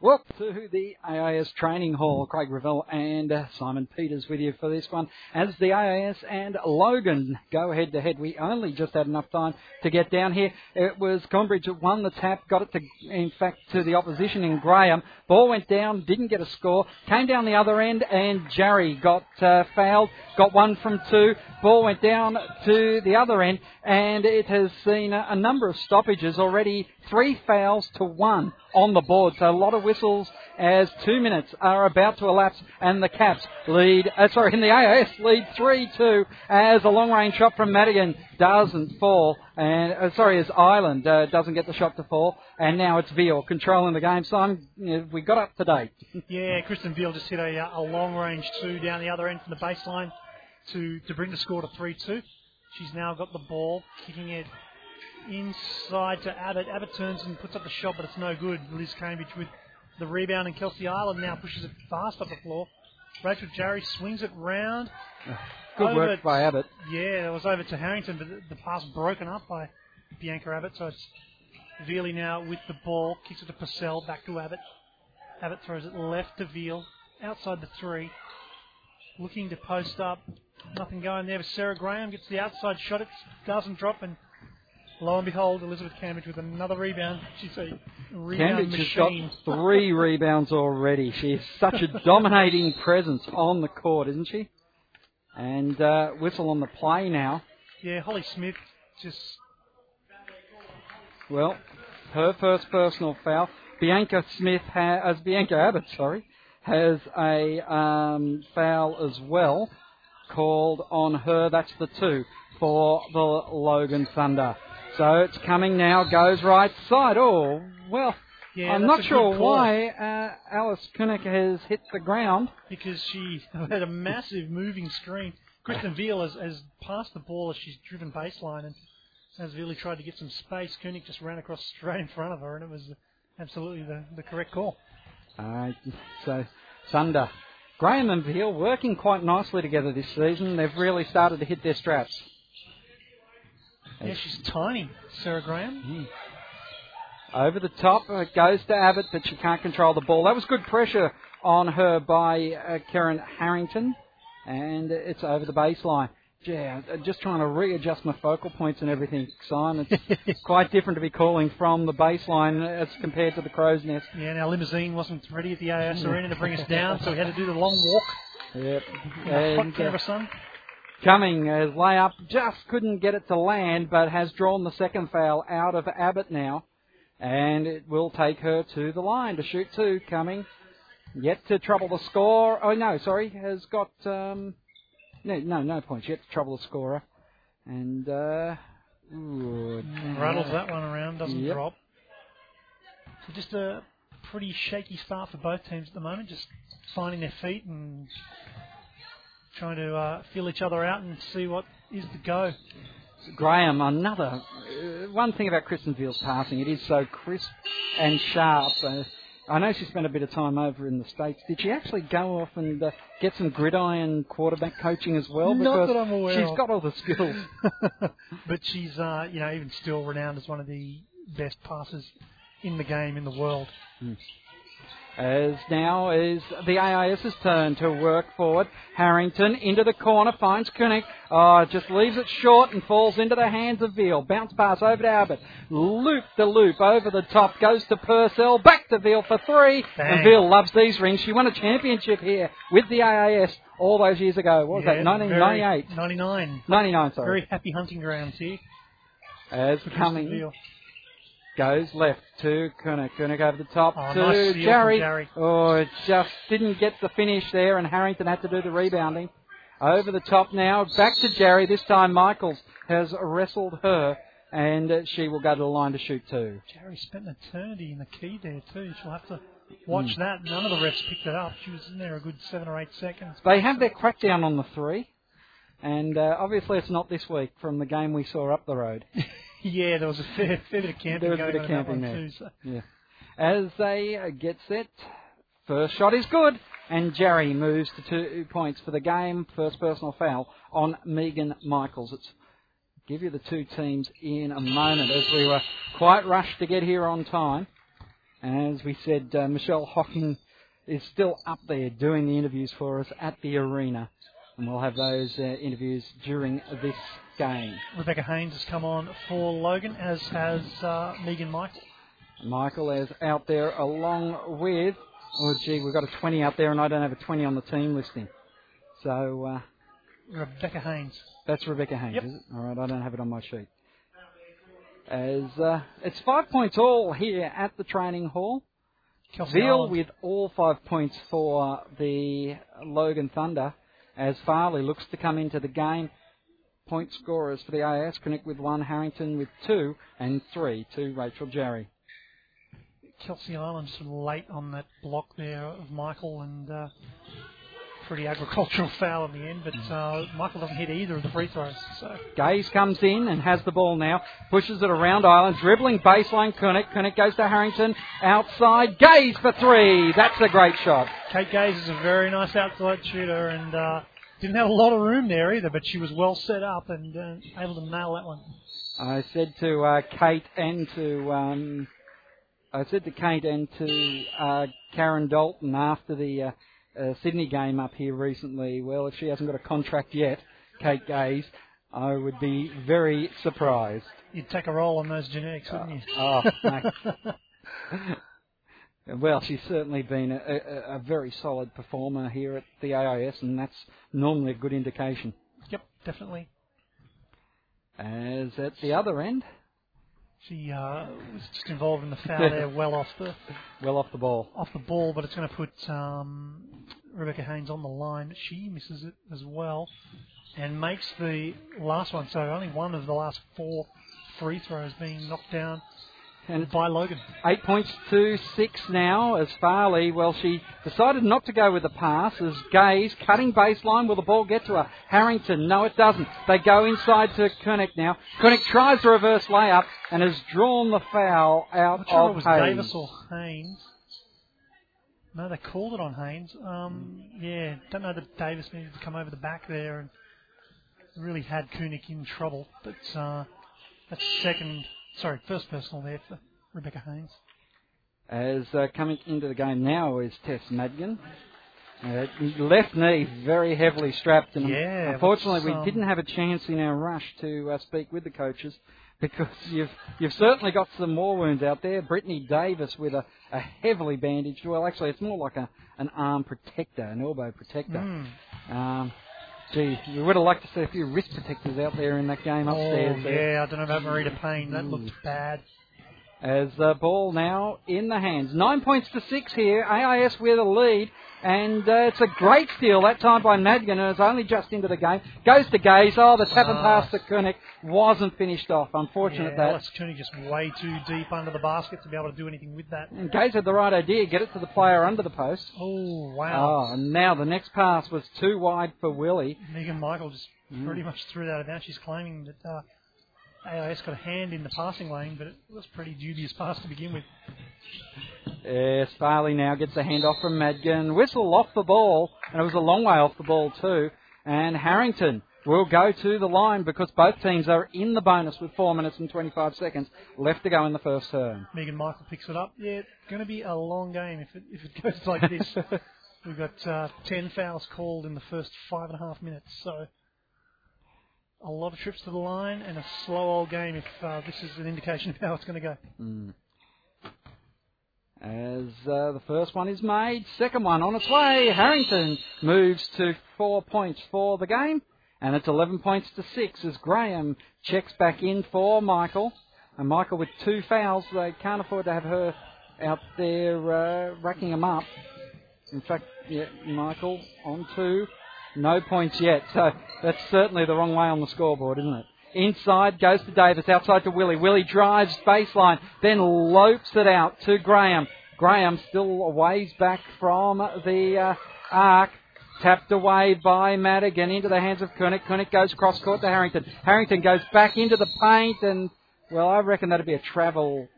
Welcome to the AIS Training Hall. Craig Revell and Simon Peters with you for this one. As the AIS and Logan go head to head, we only just had enough time to get down here. It was Cambridge that won the tap, got it to, in fact, to the opposition in Graham. Ball went down, didn't get a score, came down the other end, and Jarry got uh, fouled, got one from two. Ball went down to the other end, and it has seen a, a number of stoppages already, three fouls to one on the board. So a lot of whistles as two minutes are about to elapse and the Caps lead, uh, sorry, in the AIS lead 3-2 as a long range shot from Madgen doesn't fall and, uh, sorry, as Ireland uh, doesn't get the shot to fall and now it's Veal controlling the game. You know, we got up to date. yeah, Kristen Veal just hit a, a long range two down the other end from the baseline to, to bring the score to 3-2. She's now got the ball, kicking it inside to Abbott. Abbott turns and puts up the shot, but it's no good. Liz Cambridge with the rebound, and Kelsey Ireland now pushes it fast up the floor. Rachel Jarry swings it round. Good work by Abbott. Yeah, it was over to Harrington, but the, the pass broken up by Bianca Abbott. So it's Veely now with the ball, kicks it to Purcell, back to Abbott. Abbott throws it left to Veal, outside the three, looking to post up. Nothing going there. But Sarah Graham gets the outside shot. It doesn't drop, and Lo and behold, Elizabeth Cambridge with another rebound. She's a rebound Cambridge machine. has got three rebounds already. She is such a dominating presence on the court, isn't she? And uh, whistle on the play now. Yeah, Holly Smith just. Well, her first personal foul. Bianca Smith ha- as Bianca Abbott, sorry, has a um, foul as well called on her. That's the two for the Logan Thunder. So it's coming now, goes right side. Oh, well, Yeah, I'm not sure why uh, Alice Kunek has hit the ground. Because she had a massive moving screen. Kristen Veal has, has passed the ball as she's driven baseline, and as Veely tried to get some space, Kunek just ran across straight in front of her, and it was absolutely the, the correct call. Uh, so Thunder. Graham and Veal working quite nicely together this season. They've really started to hit their straps. Yeah, she's tiny, Sarah Graham. Over the top, it goes to Abbott, but she can't control the ball. That was good pressure on her by uh, Karen Harrington, and it's over the baseline. Yeah, just trying to readjust my focal points and everything, Simon. It's quite different to be calling from the baseline as compared to the crow's nest. Yeah, and our limousine wasn't ready at the AIS arena to bring us down, so we had to do the long walk. Yep. hot And, uh, Coming as layup, just couldn't get it to land, but has drawn the second foul out of Abbott now. And it will take her to the line to shoot two. Coming, yet to trouble the score. Oh no, sorry, has got um, no, no, no points yet to trouble the scorer. And uh, ooh, Rattles that one around, doesn't Yep. drop. So just a pretty shaky start for both teams at the moment, just finding their feet and trying to uh, feel each other out and see what is the go. Graham, another uh, one thing about Kristen Veal's passing, it is so crisp and sharp. Uh, I know she spent a bit of time over in the States. Did she actually go off and uh, get some gridiron quarterback coaching as well? Not Because that I'm aware She's of. got all the skills. but she's, uh, you know, even still renowned as one of the best passers in the game in the world. As now is the AIS's turn to work forward. Harrington into the corner, finds Kunek. Oh, just leaves it short and falls into the hands of Veal. Bounce pass over to Abbott. Loop the loop over the top. Goes to Purcell. Back to Veal for three. Bang. And Veal loves these rings. She won a championship here with the AIS all those years ago. What was Yeah, that? 1998. very- 99. 99, sorry. Very happy hunting grounds here. As coming Veal. Goes left to Kunek. Kunek over the top Oh, to nice Jarry. Jarry. Oh, it just didn't get the finish there, and Harrington had to do the rebounding. Over the top now, back to Jarry. This time Michaels has wrestled her, and she will go to the line to shoot two. Jarry spent an eternity in the key there too. She'll have to watch Hmm. that. None of the refs picked it up. She was in there a good seven or eight seconds. They have their crackdown on the three, and uh, obviously it's not this week from the game we saw up the road. yeah, there was a fair, fair bit of camping There was a bit of on in that camping there. too. So. Yeah. As they uh, get set, first shot is good, and Jarry moves to two points for the game. First personal foul on Megan Michaels. It's give you the two teams in a moment as we were quite rushed to get here on time. As we said, uh, Michelle Hocking is still up there doing the interviews for us at the arena. And we'll have those uh, interviews during this game. Rebecca Haynes has come on for Logan, as has uh, Megan Michael. Michael is out there along with, oh gee, we've got a 20 out there and I don't have a 20 on the team listing. So, uh, Rebecca Haynes. That's Rebecca Haynes, yep. is it? All right, I don't have it on my sheet. As uh, it's five points all here at the training hall. Kelsey Veal with all five points for the Logan Thunder as Farley looks to come into the game. Point scorers for the AIS Connect with one, Harrington with two, and three to Rachel Jarry. Kelsey Ireland sort of late on that block there of Michael and uh, pretty agricultural foul in the end, but uh, Michael doesn't hit either of the free throws. So Gaze comes in and has the ball now, pushes it around Island, dribbling baseline Kunek. Kunek goes to Harrington, outside, Gaze for three. That's a great shot. Kate Gaze is a very nice outside shooter and uh, didn't have a lot of room there either, but she was well set up and uh, able to nail that one. I said to uh, Kate and to um, I said to Kate and to uh, Karen Dalton after the uh, uh, Sydney game up here recently. Well, if she hasn't got a contract yet, Kate Gaze, I would be very surprised. You'd take a roll on those genetics, wouldn't you? Oh, mate. Well, she's certainly been a, a, a very solid performer here at the AIS, and that's normally a good indication. Yep, definitely. As at the other end, She uh, was just involved in the foul there, well off the well off the ball. off the ball, but it's going to put um, Rebecca Haynes on the line. She misses it as well, and makes the last one. So only one of the last four free throws being knocked down And by Logan. Eight points to six now as Farley, well, she decided not to go with the pass as Gaze cutting baseline. Will the ball get to her? Harrington, no, it doesn't. They go inside to Kunek now. Kunek tries the reverse layup and has drawn the foul out I'm of it was Hayes. Davis or Haynes. No, they called it on Haynes. Um, yeah, don't know that Davis needed to come over the back there and really had Kunek in trouble. But uh, that's second, sorry, first personal there for Rebecca Haynes. As uh, coming into the game now is Tess Madgen. Uh, left knee very heavily strapped, and Yeah, unfortunately we um, didn't have a chance in our rush to uh, speak with the coaches because you've you've certainly got some more wounds out there. Brittany Davis with a, a heavily bandaged. Well, actually, it's more like a an arm protector, an elbow protector. Mm. Um, gee, we would have liked to see a few wrist protectors out there in that game upstairs. Oh, yeah, I don't know about Marita Payne. That looked hmm. bad. As the ball now in the hands. Nine points to six here. AIS with a lead. And uh, it's a great steal that time by Madgen, and it's only just into the game. Goes to Gaze. Oh, the tap and Ah. pass to Kunek wasn't finished off. Unfortunate Yeah, that. Alice Kunek just way too deep under the basket to be able to do anything with that. And Gaze had the right idea. Get it to the player under the post. Oh, wow. Oh, and now the next pass was too wide for Willie. Megan Michael just Mm. pretty much threw that about. She's claiming that uh, AIS got a hand in the passing lane, but it was a pretty dubious pass to begin with. Yes, Farley now gets a handoff from Madgen. Whistle off the ball, and it was a long way off the ball too. And Harrington will go to the line because both teams are in the bonus with 4 minutes and 25 seconds left to go in the first term. Megan Michael picks it up. Yeah, it's going to be a long game if it, if it goes like this. We've got uh, 10 fouls called in the first five and a half minutes, so a lot of trips to the line and a slow old game if uh, this is an indication of how it's going to go. Mm. As uh, the first one is made, second one on its way. Harrington moves to four points for the game, and it's 11 points to six as Graham checks back in for Michael. And Michael with two fouls, they can't afford to have her out there uh, racking them up. In fact, yeah, Michael on two, no points yet. So that's certainly the wrong way on the scoreboard, isn't it? Inside goes to Davis, outside to Willie. Willie drives baseline, then lopes it out to Graham. Graham still a ways back from the uh, arc. Tapped away by Madgen into the hands of Kunek. Kunek goes cross court to Harrington. Harrington goes back into the paint, and well, I reckon that'd be a travel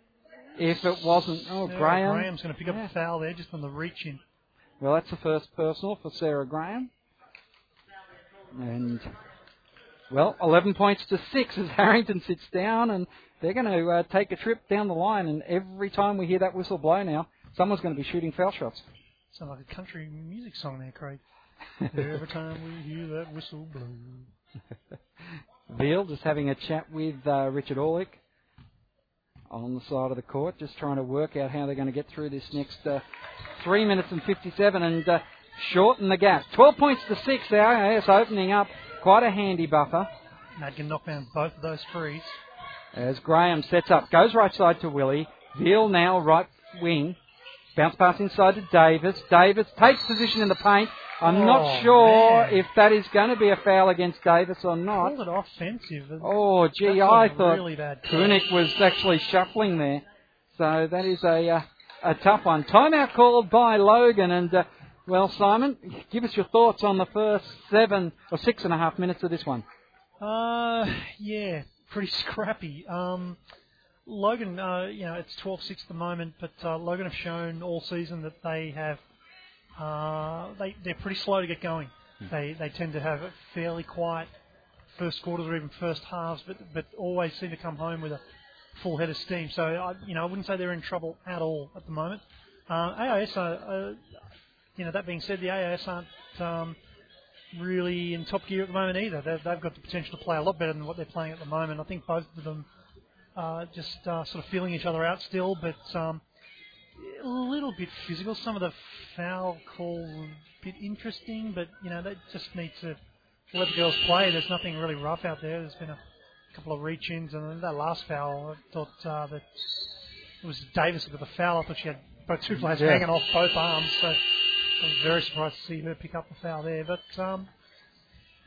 if it wasn't. Oh, Graham. Graham's going to pick up Yeah. a foul there just on the reach in. Well, that's the first personal for Sarah Graham. And Well, 11 points to 6 as Harrington sits down, and they're going to uh, take a trip down the line. And every time we hear that whistle blow now, someone's going to be shooting foul shots. Sounds like a country music song there, Craig. every time we hear that whistle blow. Veal just having a chat with uh, Richard Orlick on the side of the court, just trying to work out how they're going to get through this next uh, 3 minutes and 57 and uh, shorten the gap. 12 points to 6, the It's opening up quite a handy buffer. Nad can knock down both of those frees. As Graham sets up, goes right side to Willie. Veal now right wing. Bounce pass inside to Davis. Davis takes position in the paint. I'm Oh, not sure man. if that is going to be a foul against Davis or not. Called it offensive. Oh, gee, That's I thought really. Kunek was actually shuffling there. So that is a uh, a tough one. Timeout called by Logan, and uh, well, Simon, give us your thoughts on the first seven or six and a half minutes of this one. Uh, yeah, pretty scrappy. Um, Logan, uh, you know, it's 12-6 at the moment, but uh, Logan have shown all season that they have, uh, they they're pretty slow to get going. They they tend to have a fairly quiet first quarters or even first halves, but but always seem to come home with a full head of steam. So I, you know, I wouldn't say they're in trouble at all at the moment. Uh, AIS, uh, uh, you know, that being said, the AIS aren't. Um, really in top gear at the moment either. They've, they've got the potential to play a lot better than what they're playing at the moment. I think both of them are just uh, sort of feeling each other out still, but um, a little bit physical. Some of the foul calls a bit interesting, but you know they just need to let the girls play. There's nothing really rough out there. There's been a couple of reach-ins, and then that last foul, I thought uh, that it was Davis with the foul. I thought she had both two players Yeah. hanging off both arms, so I was very surprised to see her pick up the foul there. But um,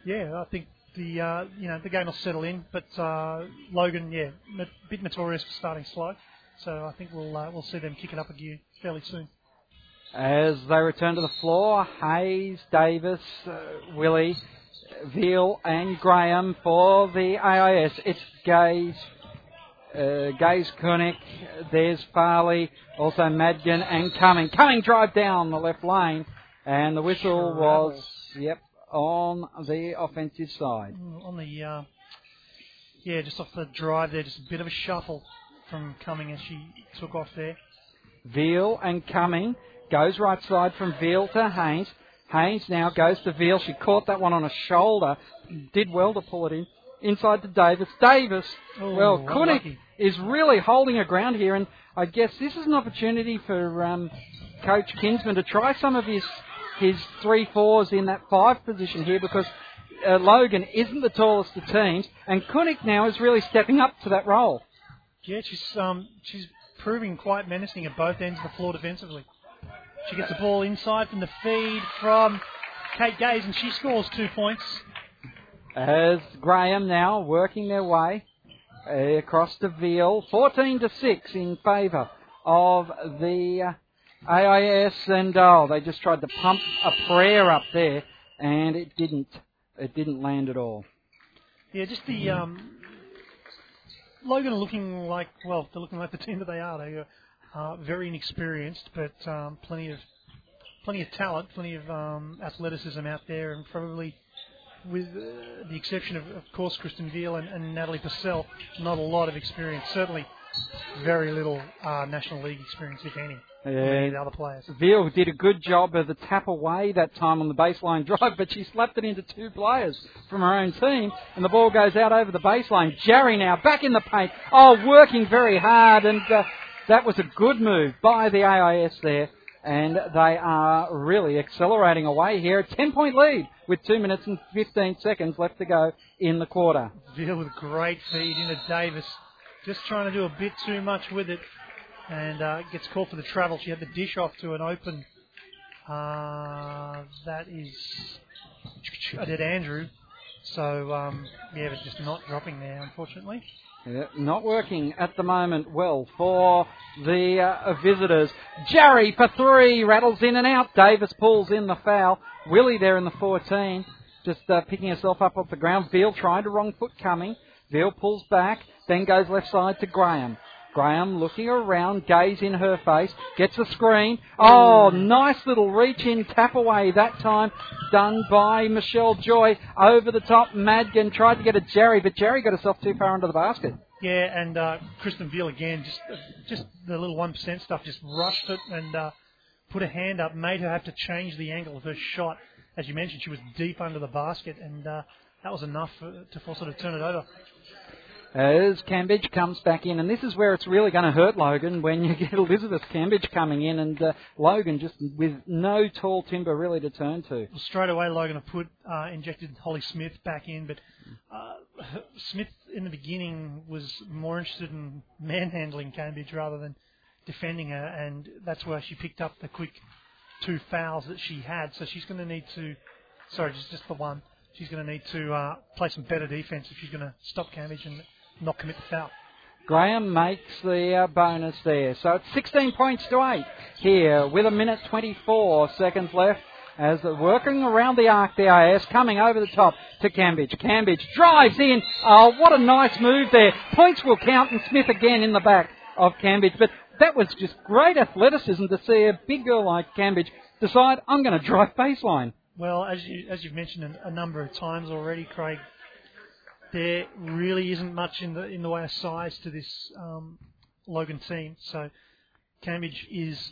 yeah, I think the uh, you know the game will settle in. But uh, Logan, yeah, a bit notorious for starting slow, so I think we'll uh, we'll see them kick it up a gear fairly soon. As they return to the floor, Hayes, Davis, uh, Willie, Veal, and Graham for the AIS. It's Gaze, uh, Gaze Kunek, there's Farley, also Madgen, and Cumming. Cumming drive down the left lane, and the whistle was, yep, on the offensive side. Mm, On the uh, yeah, just off the drive there, just a bit of a shuffle from coming as she took off there. Veal and Cumming goes right side from Veal to Haynes. Haynes now goes to Veal. She caught that one on a shoulder. Did well to pull it in. Inside to Davis. Davis, Oh, well, Kunek unlucky. is really holding her ground here, and I guess this is an opportunity for um, Coach Kinsman to try some of his his three fours in that five position here because uh, Logan isn't the tallest of teams, and Kunek now is really stepping up to that role. Yeah, she's um she's proving quite menacing at both ends of the floor defensively. She gets the ball inside from the feed from Kate Gaze, and she scores two points. As Graham now working their way uh, across to Veal, 14 to 6 in favour of the AIS, and oh, they just tried to pump a prayer up there, and it didn't. It didn't land at all. Yeah, just the um, Logan looking like well, they're looking like the team that they are. They are uh, very inexperienced, but um, plenty of plenty of talent, plenty of um, athleticism out there, and probably with uh, the exception of, of course, Kristen Veal and, and Natalie Purcell, not a lot of experience. Certainly, very little uh, National League experience, if any. of the other players. Veal did a good job of the tap away that time on the baseline drive, but she slapped it into two players from her own team, and the ball goes out over the baseline. Jarry now back in the paint. Oh, working very hard, and uh, that was a good move by the AIS there. And they are really accelerating away here. A 10 point lead with 2 minutes and 15 seconds left to go in the quarter. Veal with great feed into Davis, just trying to do a bit too much with it, and uh, gets called for the travel. She had the dish off to an open. Uh, that is I did Andrew. So um, yeah, but just not dropping there, unfortunately. Yeah, not working at the moment well for the uh, visitors. Jarry for three, rattles in and out. Davis pulls in the foul. Willie there in the 14, just uh, picking herself up off the ground. Veal trying to wrong foot coming. Veal pulls back, then goes left side to Graham. Graham looking around, gaze in her face, gets a screen. Oh, nice little reach in, tap away that time, done by Michelle Joy. Over the top, Madgen tried to get a Jarry, but Jarry got herself too far under the basket. Yeah, and uh, Kristen Veal again, just just the little one percent stuff, just rushed it and uh, put a hand up, made her have to change the angle of her shot. As you mentioned, she was deep under the basket, and uh, that was enough for, to force her to turn it over. As Cambridge comes back in, and this is where it's really going to hurt Logan when you get Elizabeth Cambridge coming in, and uh, Logan just with no tall timber really to turn to. Well, straight away, Logan have put uh, injected Holly Smith back in, but uh, Smith in the beginning was more interested in manhandling Cambridge rather than defending her, and that's where she picked up the quick two fouls that she had. So she's going to need to, sorry, just just the one. She's going to need to uh, play some better defence if she's going to stop Cambridge and not commit the foul. Graham makes the uh, bonus there. So it's 16 points to 8 here with a minute 24 seconds left as they're working around the arc, the AIS coming over the top to Cambridge. Cambridge drives in. Oh, what a nice move there. Points will count and Smith again in the back of Cambridge. But that was just great athleticism to see a big girl like Cambridge decide, I'm going to drive baseline. Well, as you as you've mentioned a number of times already, Craig, there really isn't much in the in the way of size to this um, Logan team. So Cambridge is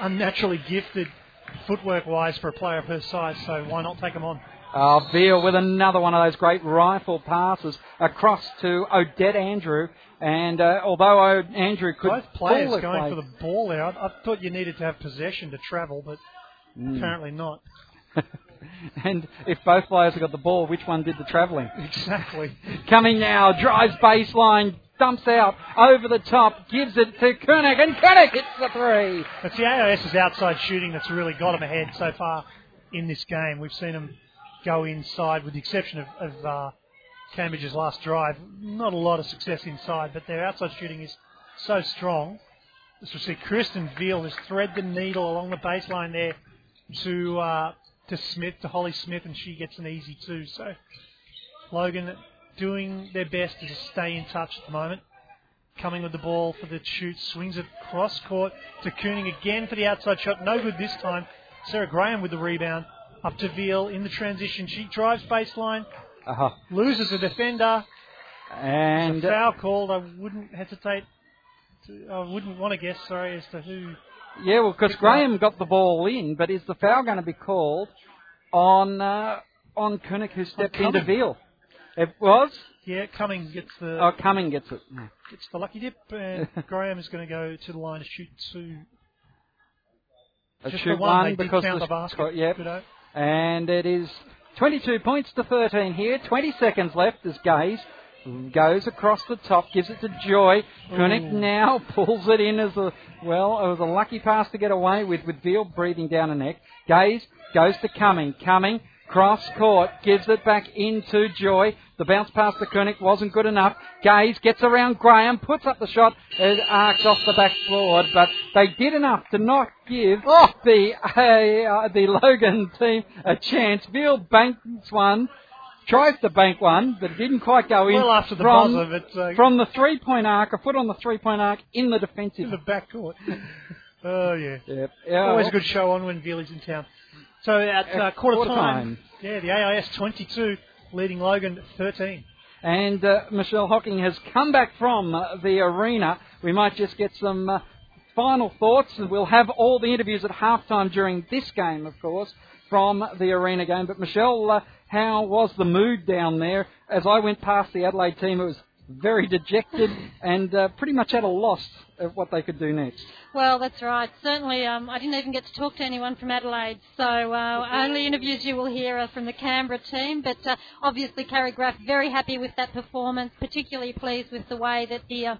unnaturally gifted footwork wise for a player of her size. So why not take them on? Uh, Veal with another one of those great rifle passes across to Odette Andrew. And uh, although o- Andrew could both players going play, for the ball there, I, I thought you needed to have possession to travel, but Mm. apparently not. and if both players have got the ball, which one did the travelling? Exactly. Coming now, drives baseline, dumps out over the top, gives it to Kunek, and Kunek hits the three. It's the AIS's outside shooting that's really got them ahead so far in this game. We've seen them go inside, with the exception of, of uh, Cambridge's last drive. Not a lot of success inside, but their outside shooting is so strong. As we see, Kristen Veal has thread the needle along the baseline there to uh, to Smith, to Holly Smith, and she gets an easy two. So Logan doing their best to just stay in touch at the moment. Coming with the ball for the shoot, swings it cross court to Kunek again for the outside shot. No good this time. Sarah Graham with the rebound. Up to Veal in the transition. She drives baseline, Uh-huh. loses a defender. And a foul called. I wouldn't hesitate. To, I wouldn't want to guess. Sorry, as to who. Yeah, well, because Graham got the ball in, but is the foul going to be called on uh, on Kunek who stepped into Cumming. Veal? It was. Yeah, Cumming gets the Oh, Cumming gets it. gets the lucky dip, and Graham is going to go to the line to shoot two. A Just shoot the one, one because count the the basket. Yep. And it is 22 points to 13 here. 20 seconds left as Gaze goes across the top, gives it to Joy. Kunek Ooh. now pulls it in as a, well, it was a lucky pass to get away with, with Veal breathing down her neck. Gaze goes to Cumming. Cumming, cross court, gives it back into Joy. The bounce pass to Kunek wasn't good enough. Gaze gets around Graham, puts up the shot, it arcs off the backboard, but they did enough to not give off the uh, the Logan team a chance. Veal banks one, tries to bank one, but it didn't quite go in. Well after the from, buzzer, but uh, from the three point arc, a foot on the three point arc in the defensive. in the backcourt. oh yeah. Yep. Yeah, Always a good show on when Veal is in town. So at uh, quarter, quarter time, time. yeah, the AIS 22 leading Logan 13. And uh, Michelle Hocking has come back from uh, the arena. We might just get some uh, final thoughts, and we'll have all the interviews at halftime during this game, of course, from the arena game. But Michelle, uh, how was the mood down there? As I went past the Adelaide team, it was very dejected and uh, pretty much at a loss of what they could do next. Well, that's right. Certainly, um, I didn't even get to talk to anyone from Adelaide, so uh, only interviews you will hear are from the Canberra team. But uh, obviously, Carrie Graf very happy with that performance, particularly pleased with the way that the uh,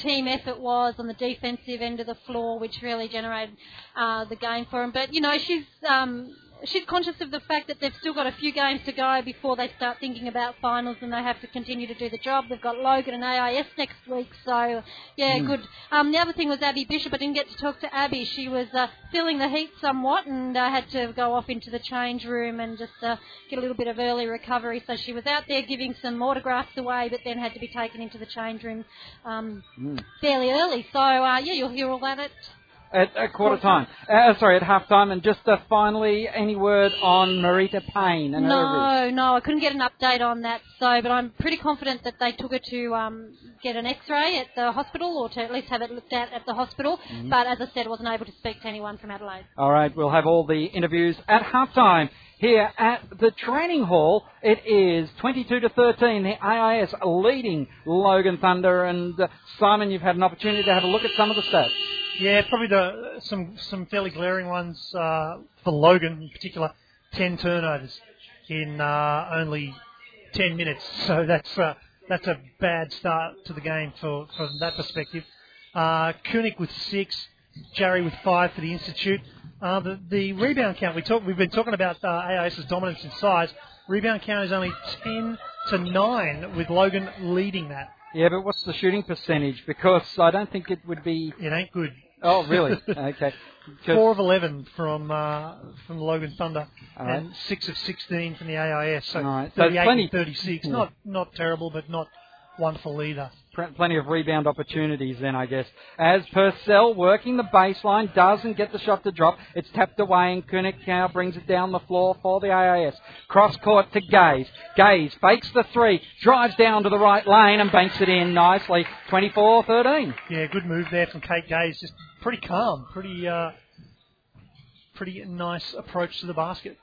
team effort was on the defensive end of the floor, which really generated uh, the game for him. But you know, she's um, she's conscious of the fact that they've still got a few games to go before they start thinking about finals and they have to continue to do the job. They've got Logan and AIS next week, so yeah, Mm. good. Um, the other thing was Abby Bishop. I didn't get to talk to Abby. She was uh, feeling the heat somewhat and uh, had to go off into the change room and just uh, get a little bit of early recovery. So she was out there giving some autographs away, but then had to be taken into the change room um, Mm. fairly early. So uh, yeah, you'll hear all that at At, at quarter time. Uh, sorry, at half time. And just uh, finally, any word on Marita Payne and her? No, no, I couldn't get an update on that. So, but I'm pretty confident that they took her to um, get an X-ray at the hospital, or to at least have it looked at at the hospital. Mm-hmm. But as I said, I wasn't able to speak to anyone from Adelaide. All right, we'll have all the interviews at halftime here at the training hall. It is 22 to 13. The AIS leading Logan Thunder. And uh, Simon, you've had an opportunity to have a look at some of the stats. Yeah, probably the some some fairly glaring ones uh, for Logan in particular. Ten turnovers in uh, only ten minutes, so that's uh, that's a bad start to the game for from that perspective. Uh, Kunek with six, Jarry with five for the institute. Uh, the, the rebound count we talk we've been talking about uh, AIS's dominance in size. Rebound count is only ten to nine, with Logan leading that. Yeah, but what's the shooting percentage? Because I don't think it would be. It ain't good. Oh, really? okay. Four of eleven from uh, from Logan Thunder, right. and six of sixteen from the AIS. So right. So 38 plenty- and 36. Yeah. Not not terrible, but not wonderful either. Plenty of rebound opportunities then, I guess. As Purcell working the baseline, doesn't get the shot to drop. It's tapped away and Kunek now brings it down the floor for the AIS. Cross court to Gaze. Gaze fakes the three, drives down to the right lane and banks it in nicely. 24-13. Yeah, good move there from Kate Gaze. Just pretty calm, pretty uh, pretty nice approach to the basket.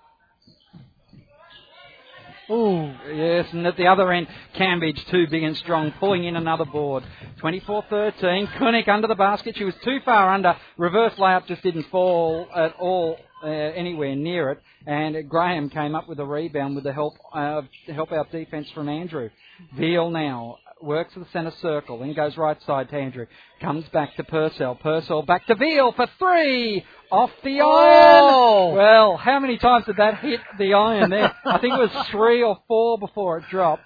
Ooh, yes, and at the other end, Cambridge too big and strong, pulling in another board. 24-13, Kunek under the basket. She was too far under. Reverse layup just didn't fall at all uh, anywhere near it. And Graham came up with a rebound with the help uh, help out defence from Andrew. Veal now works to the centre circle, then goes right side to Andrew. Comes back to Purcell. Purcell back to Veal for three. Off the Oh! iron. Well, how many times did that hit the iron there? I think it was three or four before it dropped.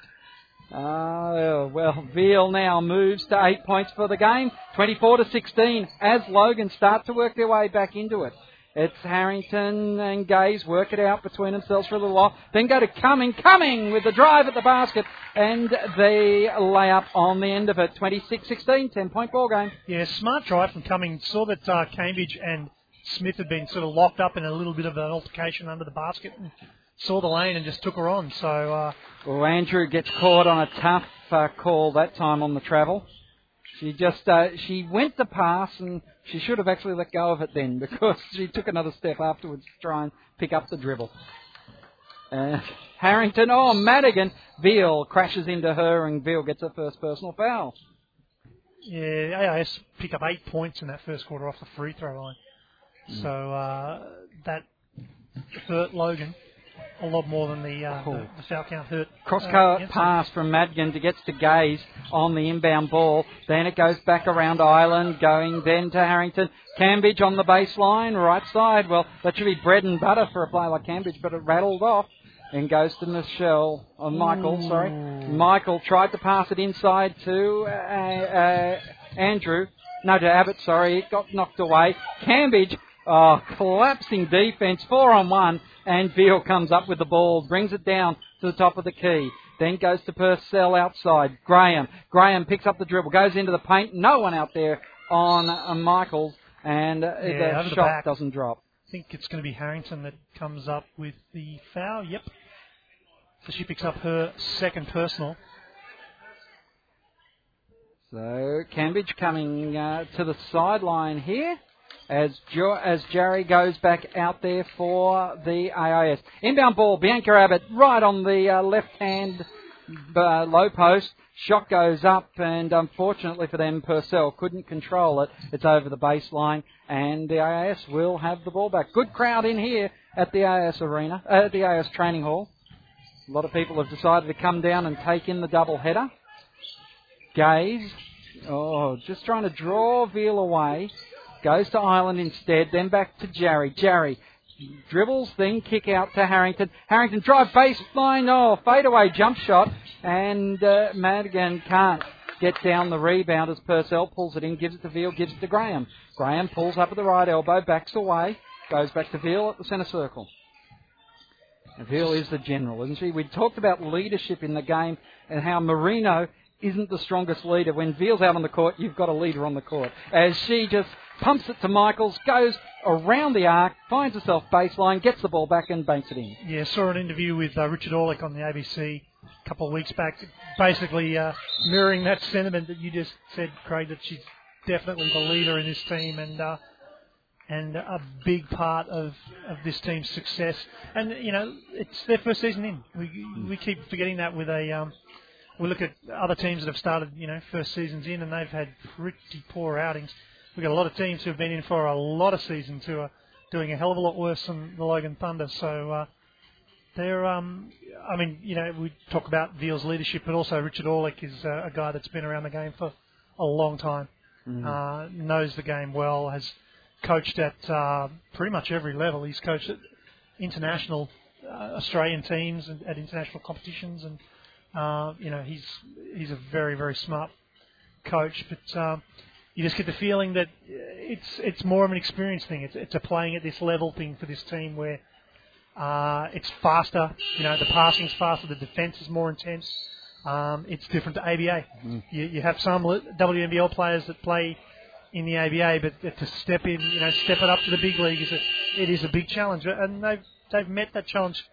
Uh, well, Veal now moves to eight points for the game, 24 to 16, as Logan start to work their way back into it. It's Harrington and Gaze work it out between themselves for a little while. Then go to Cumming. Cumming with the drive at the basket and the layup on the end of it. 26-16, 10 point ball game. Yeah, smart drive from Cumming. Saw that uh, Cambridge and Smith had been sort of locked up in a little bit of an altercation under the basket. And saw the lane and just took her on. So uh, Well, Andrew gets caught on a tough uh, call that time on the travel. She just uh, she went to pass and she should have actually let go of it then because she took another step afterwards to try and pick up the dribble. Uh, Harrington, oh Madgen, Veal crashes into her and Veal gets her first personal foul. yeah, AIS pick up eight points in that first quarter off the free throw line. Hmm. So uh, that hurt Logan a lot more than the uh, the, the foul count hurt. Cross uh, court Jensen. pass from Madgen to gets to Gaze on the inbound ball. Then it goes back around Island, going then to Harrington. Cambridge on the baseline, right side. Well, that should be bread and butter for a player like Cambridge, but it rattled off and goes to Michelle, uh, Michael, sorry. Michael tried to pass it inside to uh, uh, Andrew. No, to Abbott, sorry. It got knocked away. Cambridge, oh, collapsing defence, four on one, and Veal comes up with the ball, brings it down to the top of the key. Then goes to Purcell outside. Graham. Graham picks up the dribble, goes into the paint. No one out there on uh, Michaels, and uh, Yeah, the the shot back. doesn't drop. I think it's going to be Harrington that comes up with the foul. Yep. So she picks up her second personal. So Cambridge coming uh, to the sideline here as jo- as Jarry goes back out there for the AIS. Inbound ball, Bianca Abbott right on the uh, left hand uh, low post. Shot goes up, and unfortunately for them, Purcell couldn't control it. It's over the baseline, and the AIS will have the ball back. Good crowd in here at the AIS arena, uh, at the AIS training hall. A lot of people have decided to come down and take in the double header. Gaze. Oh, just trying to draw Veal away. Goes to Ireland instead, then back to Jarry. Jarry dribbles, then kick out to Harrington. Harrington drive baseline, oh, fadeaway jump shot, and uh, Madgen can't get down the rebound as Purcell pulls it in, gives it to Veal, gives it to Graham. Graham pulls up at the right elbow, backs away, goes back to Veal at the centre circle. Veal is the general, isn't she? We talked about leadership in the game and how Marino isn't the strongest leader. When Veal's out on the court, you've got a leader on the court. As she just pumps it to Michaels, goes around the arc, finds herself baseline, gets the ball back and banks it in. Yeah, saw an interview with uh, Richard Orlick on the ABC a couple of weeks back, basically uh, mirroring that sentiment that you just said, Craig, that she's definitely the leader in this team and uh, and a big part of, of this team's success. And you know, it's their first season in. We we keep forgetting that with a um, we look at other teams that have started, you know, first seasons in, and they've had pretty poor outings. We've got a lot of teams who've been in for a lot of seasons who are doing a hell of a lot worse than the Logan Thunder. So uh, they're, um, I mean, you know, we talk about Veal's leadership, but also Richard Orlick is uh, a guy that's been around the game for a long time, Mm. uh, knows the game well, has coached at uh, pretty much every level. He's coached at international uh, Australian teams and at international competitions, and uh, you know he's he's a very very smart coach. But um, you just get the feeling that it's it's more of an experience thing. It's it's a playing at this level thing for this team where uh, it's faster. You know the passing's faster, the defence is more intense. Um, it's different to ABA. Mm. You, you have some WNBL players that play in the ABA, but to step in, you know, step it up to the big league is a, it is a big challenge, and they've they've met that challenge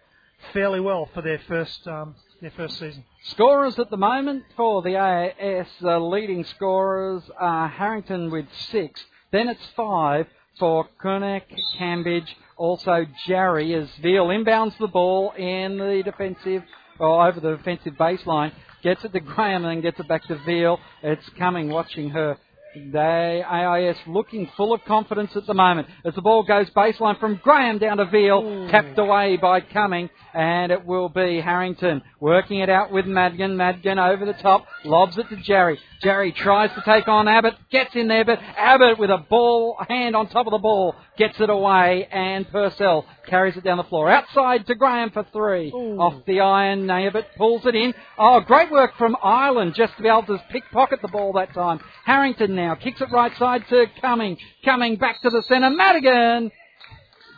fairly well for their first um, their first season. Scorers at the moment for the AAS, the uh, leading scorers are Harrington with six. Then it's five for Kunek, Cambridge, also Jarry as Veal inbounds the ball in the defensive, or over the defensive baseline, gets it to Graham and then gets it back to Veal. It's coming, watching her. They AIS looking full of confidence at the moment as the ball goes baseline from Graham down to Veal, tapped away by Cumming, and it will be Harrington working it out with Madgen. Madgen over the top, lobs it to Jarry. Jarry tries to take on Abbott, gets in there, but Abbott with a ball hand on top of the ball gets it away, and Purcell carries it down the floor. Outside to Graham for three. Off the iron, Abbott pulls it in. Oh, great work from Ireland just to be able to pickpocket the ball that time. Harrington now kicks it right side to Cumming. Cumming back to the centre. Madgen!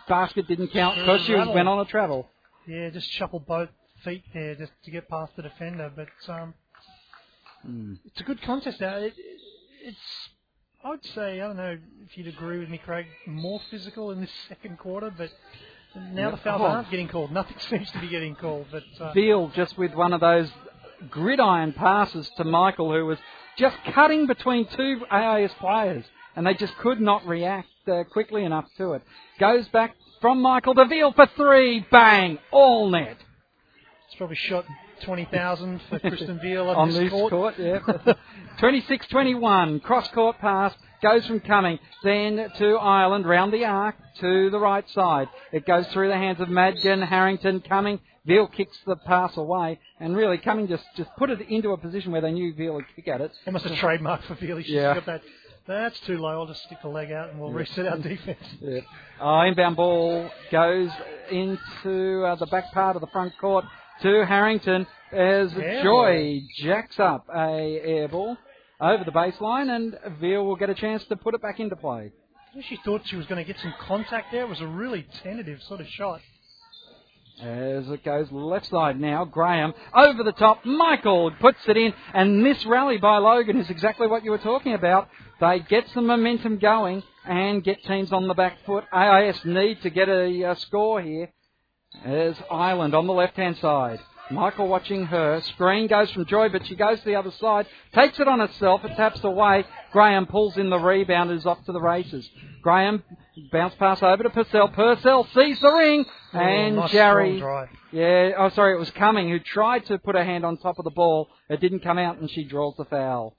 Basket didn't count because she went on a travel. Yeah, just shuffle both feet there just to get past the defender. But um, Mm. it's a good contest. Now. It, it, it's, I would say, I don't know if you'd agree with me, Craig, more physical in this second quarter, but now Yeah. the fouls Oh. aren't getting called. Nothing seems to be getting called. But uh, Veal just with one of those gridiron passes to Michael, who was just cutting between two AIS players, and they just could not react uh, quickly enough to it. Goes back from Michael to Veal for three, bang, all net. it's probably shot 20,000 for Kristen Veal on, on this court. court. yeah. 26-21, cross court pass goes from Cumming, then to Ireland, round the arc to the right side. It goes through the hands of Madgen, Harrington, Cumming. Veal kicks the pass away, and really Cumming just, just put it into a position where they knew Veal would kick at it. Almost a trademark for Veal. She's Yeah. got that. That's too low. I'll just stick the leg out and we'll reset our defence. Yeah. Uh, inbound ball goes into uh, the back part of the front court to Harrington as Joy jacks up a air ball over the baseline, and Veal will get a chance to put it back into play. She thought she was going to get some contact there. It was a really tentative sort of shot. As it goes left side now, Graham over the top. Michael puts it in, and this rally by Logan is exactly what you were talking about. They get some momentum going and get teams on the back foot. AIS need to get a, uh score here. As Ireland on the left hand side. Michael watching her. Screen goes from Joy, but she goes to the other side. Takes it on herself. It taps away. Graham pulls in the rebound and is off to the races. Graham bounce pass over to Purcell. Purcell sees the ring. And oh, nice Jerry. Yeah, oh sorry, it was Cumming who tried to put her hand on top of the ball. It didn't come out and she draws the foul.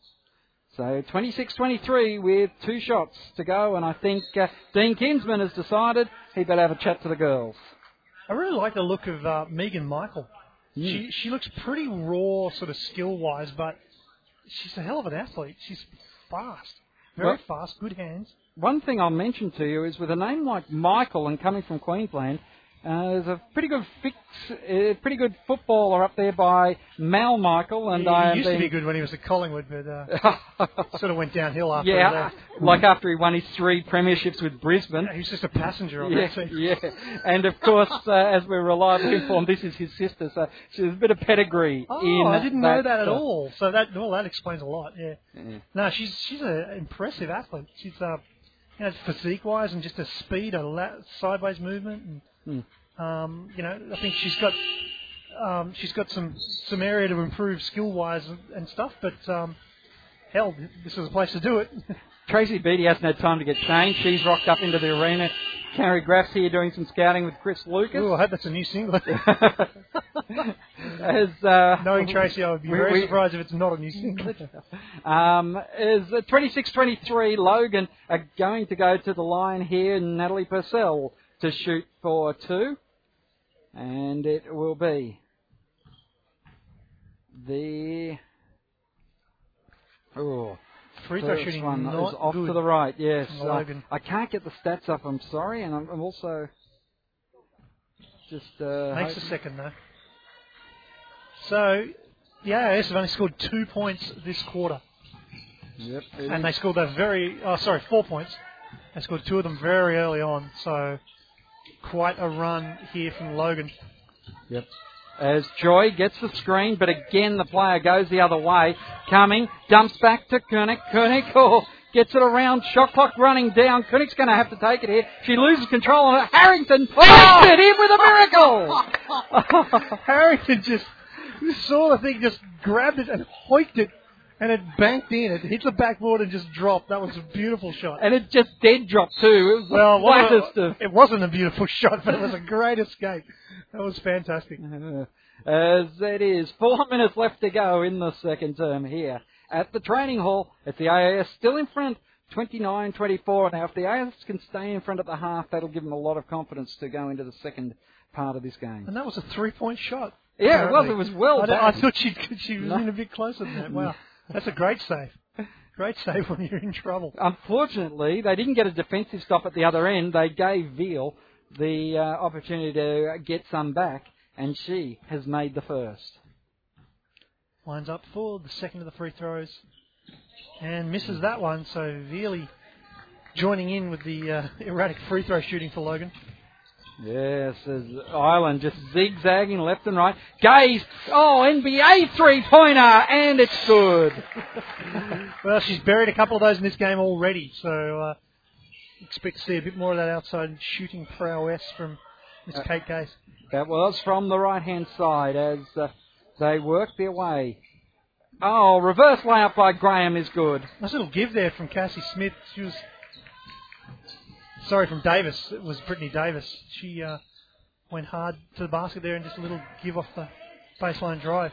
So 26-23 with two shots to go and I think uh, Dean Kinsman has decided he better have a chat to the girls. I really like the look of uh, Megan Michael. Hmm. She she looks pretty raw, sort of skill wise, but she's a hell of an athlete. She's fast, very Well- fast, good hands. one thing I'll mention to you is with a name like Michael and coming from Queensland, uh, there's a pretty good fix, uh, pretty good footballer up there by Mal Michael, and he, I used to be good when he was at Collingwood, but uh, sort of went downhill after yeah, that. like after he won his three premierships with Brisbane. He was just a passenger on Yeah, that team. yeah, and of course, uh, as we're reliably informed, this is his sister, so she's a bit of pedigree Oh, in. I didn't know that, that at uh, all. So that well, that explains a lot. Yeah. yeah. No, she's she's an impressive athlete. She's uh, you know, physique wise and just a speed, a la- sideways movement, and Hmm. um, you know, I think she's got um, she's got some some area to improve skill wise and, and stuff. But um, hell, this is a place to do it. Tracy Beattie hasn't had time to get changed. She's rocked up into the arena. Carrie Graf's here doing some scouting with Chris Lucas. Ooh, I hope that's a new single. as uh, Knowing Tracy, I would be we- very we- surprised if it's not a new single. Um, is 26-23 Logan are going to go to the line here. Natalie Purcell to shoot for two, and it will be the oh Free throw shooting one not is off to the right. Yes, Logan. I can't get the stats up. I'm sorry, and I'm, I'm also just uh, Makes a second though. So, the AIS have only scored two points this quarter, Yep, and is. they scored that very. Oh, sorry, four points. They scored two of them very early on. So, quite a run here from Logan. Yep. As Joy gets the screen, but again the player goes the other way. Coming, dumps back to Kunek. Kunek oh, gets it around. Shot clock running down. Kunek's going to have to take it here. She loses control on it. Harrington oh! takes it in with a miracle. Harrington just saw the thing, just grabbed it and hoiked it, and it banked in. It hit the backboard and just dropped. That was a beautiful shot. and it just dead dropped too. It was Well, the flattest of it wasn't a beautiful shot, but it was a great escape. That was fantastic. As it is, four minutes left to go in the second term here at the training hall. It's the AIS still in front, 29-24. Now, if the AIS can stay in front at the half, that'll give them a lot of confidence to go into the second part of this game. And that was a three-point shot. Yeah, it was. It was well I, done. I thought she she was No. in a bit closer than that. Wow, that's a great save. Great save when you're in trouble. Unfortunately, they didn't get a defensive stop at the other end. They gave Veal the uh, opportunity to get some back, and she has made the first. Lines up for the second of the free throws, and misses that one. So Veely joining in with the uh, erratic free throw shooting for Logan. Yes, as Ireland just zigzagging left and right. Gaze, oh, NBA three pointer, and it's good. Well, she's buried a couple of those in this game already, so uh, expect to see a bit more of that outside shooting prowess from Miss Uh, Kate Gaze. That was from the right hand side as uh, they work their way. Oh, reverse layup by Graham is good. Nice little give there from Cassie Smith. She was sorry from Davis. It was Brittany Davis. She uh, went hard to the basket there and just a little give off the baseline drive.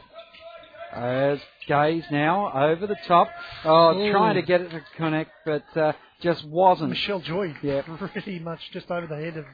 As Gaze now over the top. Oh, Ooh. trying to get it to connect, but uh, just wasn't. Michelle Joy Yeah. pretty much just over the head of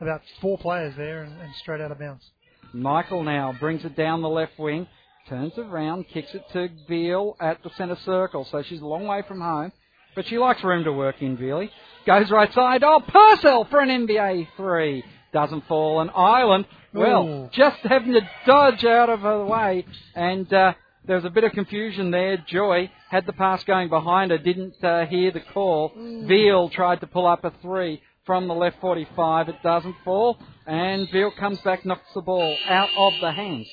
about four players there and, and straight out of bounds. Michael now brings it down the left wing, turns around, kicks it to Veal at the centre circle. So she's a long way from home, but she likes room to work in, Veely. Goes right side. Oh, Purcell for an NBA three. Doesn't fall. And Ireland, well, Ooh. just having to dodge out of her way. And uh, there was a bit of confusion there. Joy had the pass going behind her, didn't uh, hear the call. Veal tried to pull up a three from the left 45. It doesn't fall. And Veal comes back, knocks the ball out of the hands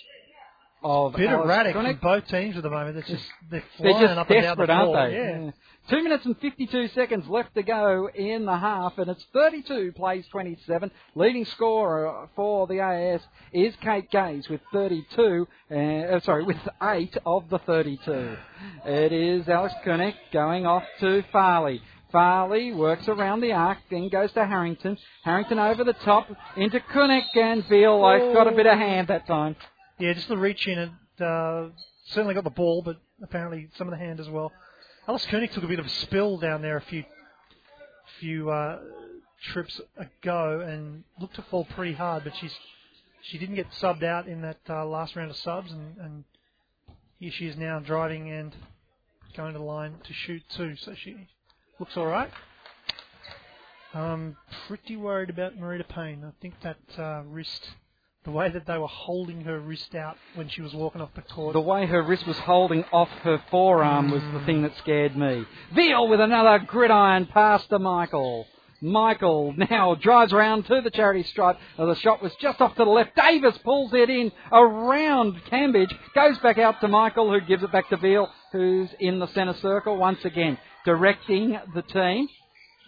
of Bit Alice erratic Kunek. from both teams at the moment. It's just they're They're flying just up and down the desperate, aren't floor. they? Yeah. Two minutes and 52 seconds left to go in the half, and it's 32 plays 27. Leading scorer for the AS is Kate Gaze with 32, uh, uh, sorry, with 8 of the 32. It is Alice Kunek going off to Farley. Farley works around the arc, then goes to Harrington. Harrington over the top into Kunek and Veal. Like, got a bit of hand that time. Yeah, just the reach in and uh, certainly got the ball, but apparently some of the hand as well. Alice Kunek took a bit of a spill down there a few few uh, trips ago and looked to fall pretty hard, but she's she didn't get subbed out in that uh, last round of subs, and, and here she is now driving and going to the line to shoot too. So she looks all right. I'm pretty worried about Marita Payne. I think that uh, wrist, the way that they were holding her wrist out when she was walking off the court. The way her wrist was holding off her forearm was the thing that scared me. Veal with another gridiron pass to Michael. Michael now drives around to the charity stripe. Uh, The shot was just off to the left. Davis pulls it in around Cambridge. Goes back out to Michael, who gives it back to Veal, who's in the centre circle once again, directing the team.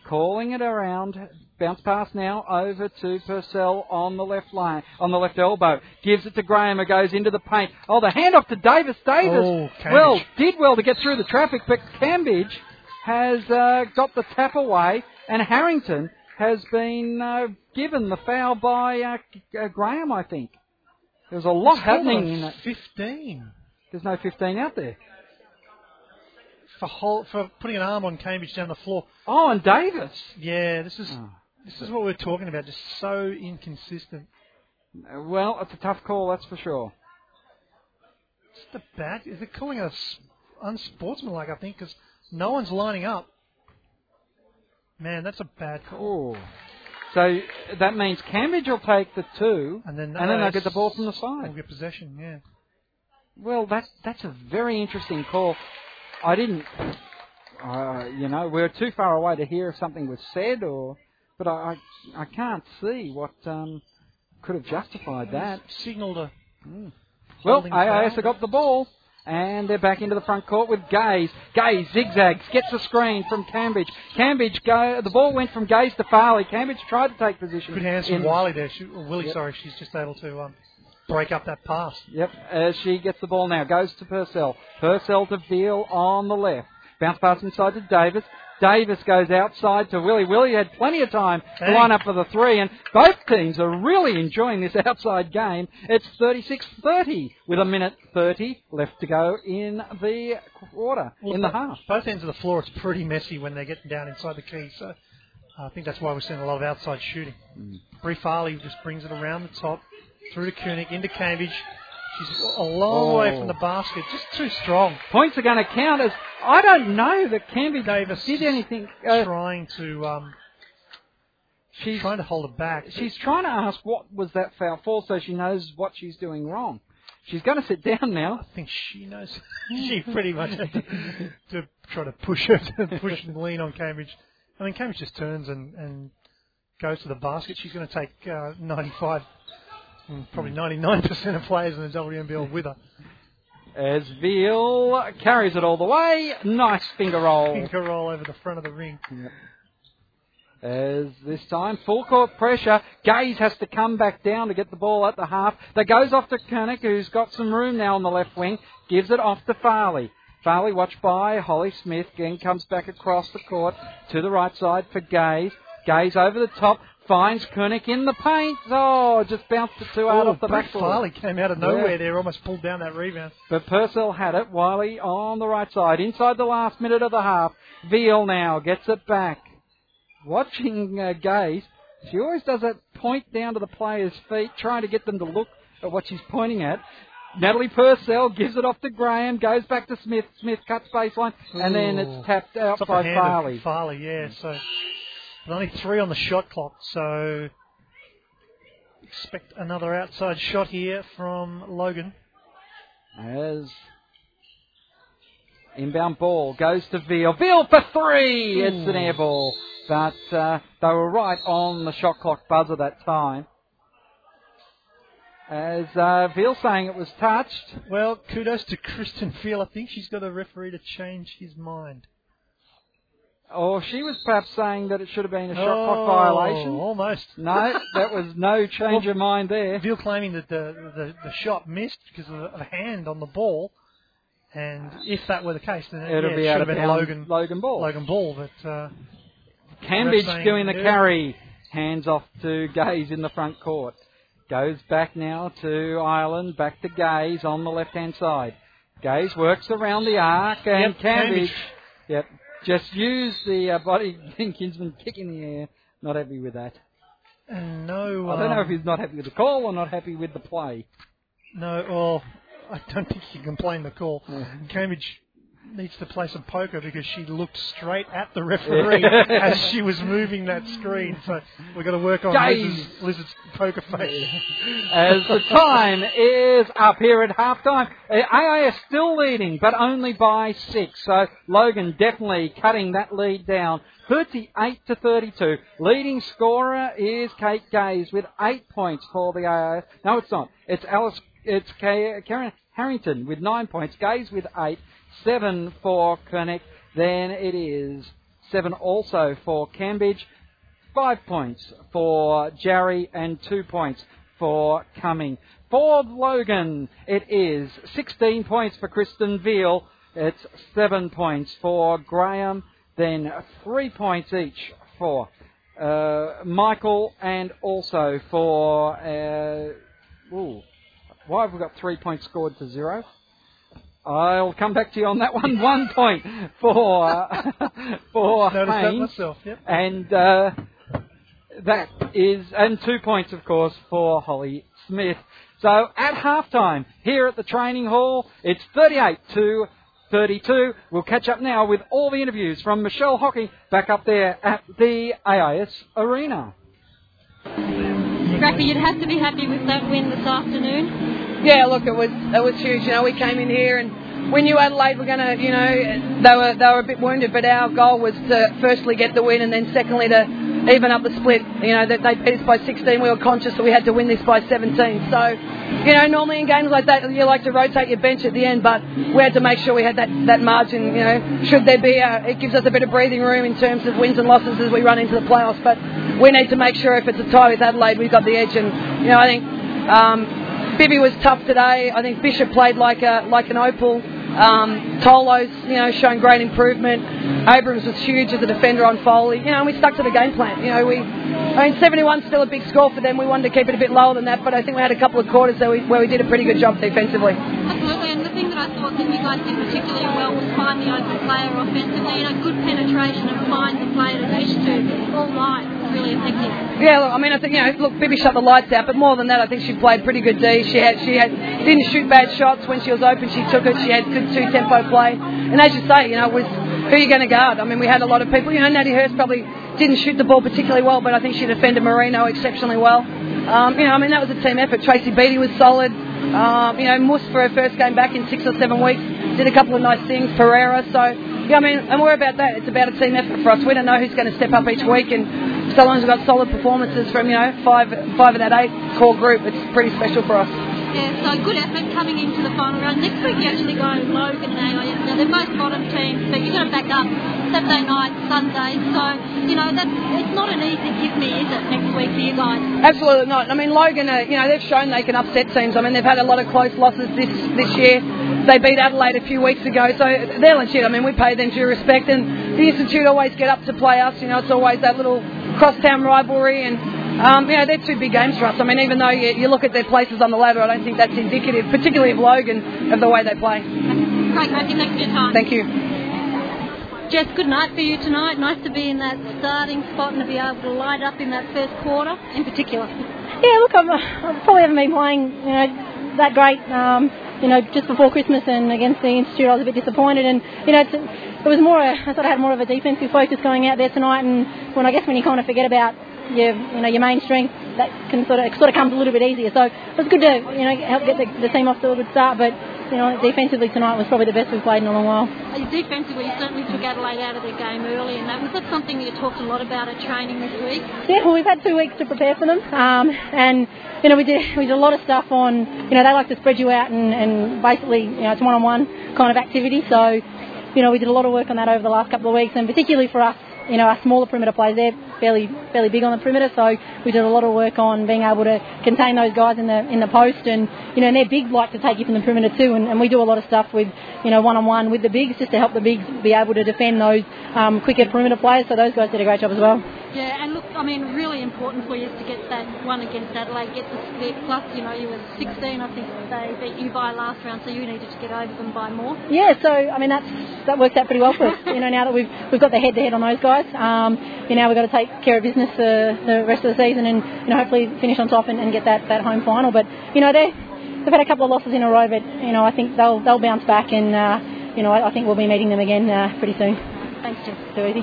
Calling it around. Bounce pass now over to Purcell on the left line, on the left elbow. Gives it to Graham who goes into the paint. Oh, the handoff to Davis. Davis, Oh, well, did well to get through the traffic, but Cambridge has uh, got the tap away, and Harrington has been uh, given the foul by uh, uh, Graham, I think. There's a lot It's happening in that. 15 There's no 15 out there. for hold, for putting an arm on Cambridge down the floor. Oh, and Davis. Yeah, this is Oh. This is what we're talking about. Just so inconsistent. Well, it's a tough call, that's for sure. It's a bad. Is it calling us unsportsmanlike? I think because no one's lining up. Man, that's a bad call. Oh. So that means Cambridge will take the two, And then and then they'll get the ball from the We'll side. get possession. Yeah. Well, that that's a very interesting call. I didn't, uh, you know, we're too far away to hear if something was said, or, but I I, I can't see what um, could have justified that. Signalled a. Well, holding AIS have got the ball. And they're back into the front court with Gaze. Gaze zigzags, gets a screen from Cambridge. Cambridge go. The ball went from Gaze to Farley. Cambridge tried to take position. Good hands from Wiley there. She, or Willie, Yep. sorry, she's just able to um, break up that pass. Yep, as she gets the ball now, goes to Purcell. Purcell to Veal on the left. Bounce pass inside to Davis. Davis goes outside to Willie. Willie had plenty of time to line up for the three, and both teams are really enjoying this outside game. It's 36-30 with a minute 30 left to go in the quarter, in the half. Both ends of the floor, it's pretty messy when they're getting down inside the key. So I think that's why we're seeing a lot of outside shooting. Mm. Bree Farley just brings it around the top, through to Kunek, into Cambridge. She's a long Oh. way from the basket, just too strong. Points are going to count as I don't know that Cambridge Davis did anything. Uh, trying to um, she's trying to hold it back. She's trying to ask what was that foul for so she knows what she's doing wrong. She's going to sit down now. I think she knows. she pretty much had to, to try to push her, to push and lean on Cambridge. I mean, Cambridge just turns and, and goes to the basket. She's going to take uh, 95, probably 99% of players in the WNBL with her. As Veal carries it all the way. Nice finger roll. Finger roll over the front of the ring. As this time, full court pressure. Gaze has to come back down to get the ball at the half. That goes off to Kunek, who's got some room now on the left wing. Gives it off to Farley. Farley watched by Holly Smith. Again comes back across the court to the right side for Gaze. Gaze over the top. Finds Kunek in the paint. Oh, just bounced it too out oh, off the Brett backboard. Farley came out of nowhere Yeah. there, almost pulled down that rebound. But Purcell had it. Wiley on the right side. Inside the last minute of the half. Veal now gets it back. Watching uh, Gaze. She always does that point down to the players' feet, trying to get them to look at what she's pointing at. Natalie Purcell gives it off to Graham, goes back to Smith. Smith cuts baseline, and then it's tapped out It's by of Farley. Farley, yeah. So, but only three on the shot clock. So, expect another outside shot here from Logan. As inbound ball goes to Veal. Veal for three! It's an Ooh. air ball. But uh, they were right on the shot clock buzzer that time. As uh, Veal saying it was touched. Well, kudos to Kristen Veal. I think she's got a referee to change his mind. Or she was perhaps saying that it should have been a shot oh, clock violation. Almost. No, that was no change of mind there. Veal claiming that the, the, the shot missed because of a hand on the ball. And if that were the case, then It'll yeah, be it should of have been Logan, Logan ball. Logan Ball. But uh, Cambridge doing the carry. Hands off to Gaze in the front court. Goes back now to Ireland, back to Gaze on the left hand side. Gaze works around the arc and Yep, Cambridge. Cambridge. Yep. Just use the uh, body Kinsman kick in the air. Not happy with that. no. I don't know um, if he's not happy with the call or not happy with the play. No, well, I don't think you can blame the call. Cambridge needs to play some poker because she looked straight at the referee as she was moving that screen. So we've got to work on Liz's, Liz's poker face. As the time is up here at halftime, uh, AIS still leading, but only by six. So Logan definitely cutting that lead down. 38 to 32. Leading scorer is Kate Gaze with eight points for the AIS. No, it's not. It's Alice. It's Karen Harrington with nine points. Gaze with eight. Seven for Kunek. Then it is seven also for Cambridge. Five points for Jarry and two points for Cumming. For Logan, it is 16 points for Kristen Veal. It's seven points for Graham. Then three points each for uh, Michael and also for. Uh, ooh, why have we got three points scored to zero? I'll come back to you on that one. One point for for Haynes, myself, yep. and uh, that is and two points, of course, for Holly Smith. So at halftime here at the training hall, it's 38 to 32. We'll catch up now with all the interviews from Michelle Hockey back up there at the AIS Arena. Graffy, you'd have to be happy with that win this afternoon. Yeah, look, it was it was huge. You know, we came in here and we knew Adelaide were going to, you know, they were they were a bit wounded, but our goal was to firstly get the win and then secondly to even up the split. You know, that they beat us by 16. We were conscious that we had to win this by 17. So, you know, normally in games like that, you like to rotate your bench at the end, but we had to make sure we had that, that margin. You know, should there be a, it gives us a bit of breathing room in terms of wins and losses as we run into the playoffs. But we need to make sure if it's a tie with Adelaide, we've got the edge. And you know, I think. Um, Bibby was tough today. I think Bishop played like a like an opal. Um, Tolo's, you know, showing great improvement. Abrams was huge as a defender on Foley. You know, and we stuck to the game plan. You know, we, I mean, 71 still a big score for them. We wanted to keep it a bit lower than that, but I think we had a couple of quarters where we, where we did a pretty good job defensively. Absolutely, and the thing that I thought that you guys did particularly well was find the open player offensively. You know, good penetration and find the player to dish to all night really effective. Yeah, look, I mean, I think you know, look, Bibby shut the lights out, but more than that, I think she played pretty good D. She had, she had, didn't shoot bad shots when she was open. She took it. She had good two tempo play, and as you say, you know, was who are you going to guard? I mean, we had a lot of people. You know, Natty Hurst probably didn't shoot the ball particularly well, but I think she defended Marino exceptionally well. Um, you know, I mean, that was a team effort. Tracy Beattie was solid. Um, you know, Moose for her first game back in six or seven weeks did a couple of nice things. Pereira, so yeah, I mean, and we're about that. It's about a team effort for us. We don't know who's going to step up each week, and so long as we've got solid performances from you know five five of that eight core group, it's pretty special for us. Yeah, so good effort coming into the final round. Next week you actually go Logan and AIS. Now they're both bottom teams, but you've got to back up Saturday night, Sunday. So, you know, that's it's not an easy give me, is it, next week for you guys? Absolutely not. I mean, Logan, uh, you know, they've shown they can upset teams. I mean, they've had a lot of close losses this this year. They beat Adelaide a few weeks ago, so they're legit. I mean, we pay them due respect, and the Institute always get up to play us. You know, it's always that little crosstown rivalry and um, you know, they're two big games for us. I mean, even though you, you, look at their places on the ladder, I don't think that's indicative, particularly of Logan, of the way they play. Great, Matthew. Thanks for your time. Thank you. Jess, good night for you tonight. Nice to be in that starting spot and to be able to light up in that first quarter in particular. Yeah, look, I'm, I probably haven't been playing, you know, that great. Um, you know, just before Christmas and against the Institute, I was a bit disappointed. And you know, it was more. A, I sort of had more of a defensive focus going out there tonight. And when I guess when you kind of forget about your you know your main strength that can sort of sort of comes a little bit easier. So it was good to you know help get the, the team off to a good start, but. You know, defensively tonight was probably the best we've played in a long while. Defensively, you certainly took Adelaide out of their game early, and that was that something you talked a lot about at training this week. Yeah, well, we've had two weeks to prepare for them, um, and you know we did we did a lot of stuff on. You know, they like to spread you out, and, and basically, you know, it's one-on-one kind of activity. So, you know, we did a lot of work on that over the last couple of weeks, and particularly for us, you know, our smaller perimeter players, they're fairly fairly big on the perimeter, so we did a lot of work on being able to contain those guys in the in the post, and you know, and their bigs like to take you from the perimeter too, and, and we do a lot of stuff with you know one on one with the bigs just to help the bigs be able to defend those um, quicker perimeter players. So those guys did a great job as well. Yeah, and look, I mean, really important for you is to get that one against Adelaide, get the split. Plus, you know, you were 16, I think they beat you by last round, so you needed to get over them by more. Yeah, so I mean that's that works out pretty well for us. you know, now that we've we've got the head to head on those guys, um, you know, we've got to take care of business for the rest of the season, and you know, hopefully finish on top and, and get that, that home final. But you know, they they've had a couple of losses in a row, but you know, I think they'll they'll bounce back and. Uh, you know, I, I think we'll be meeting them again uh, pretty soon. Thanks, Jill. Too easy.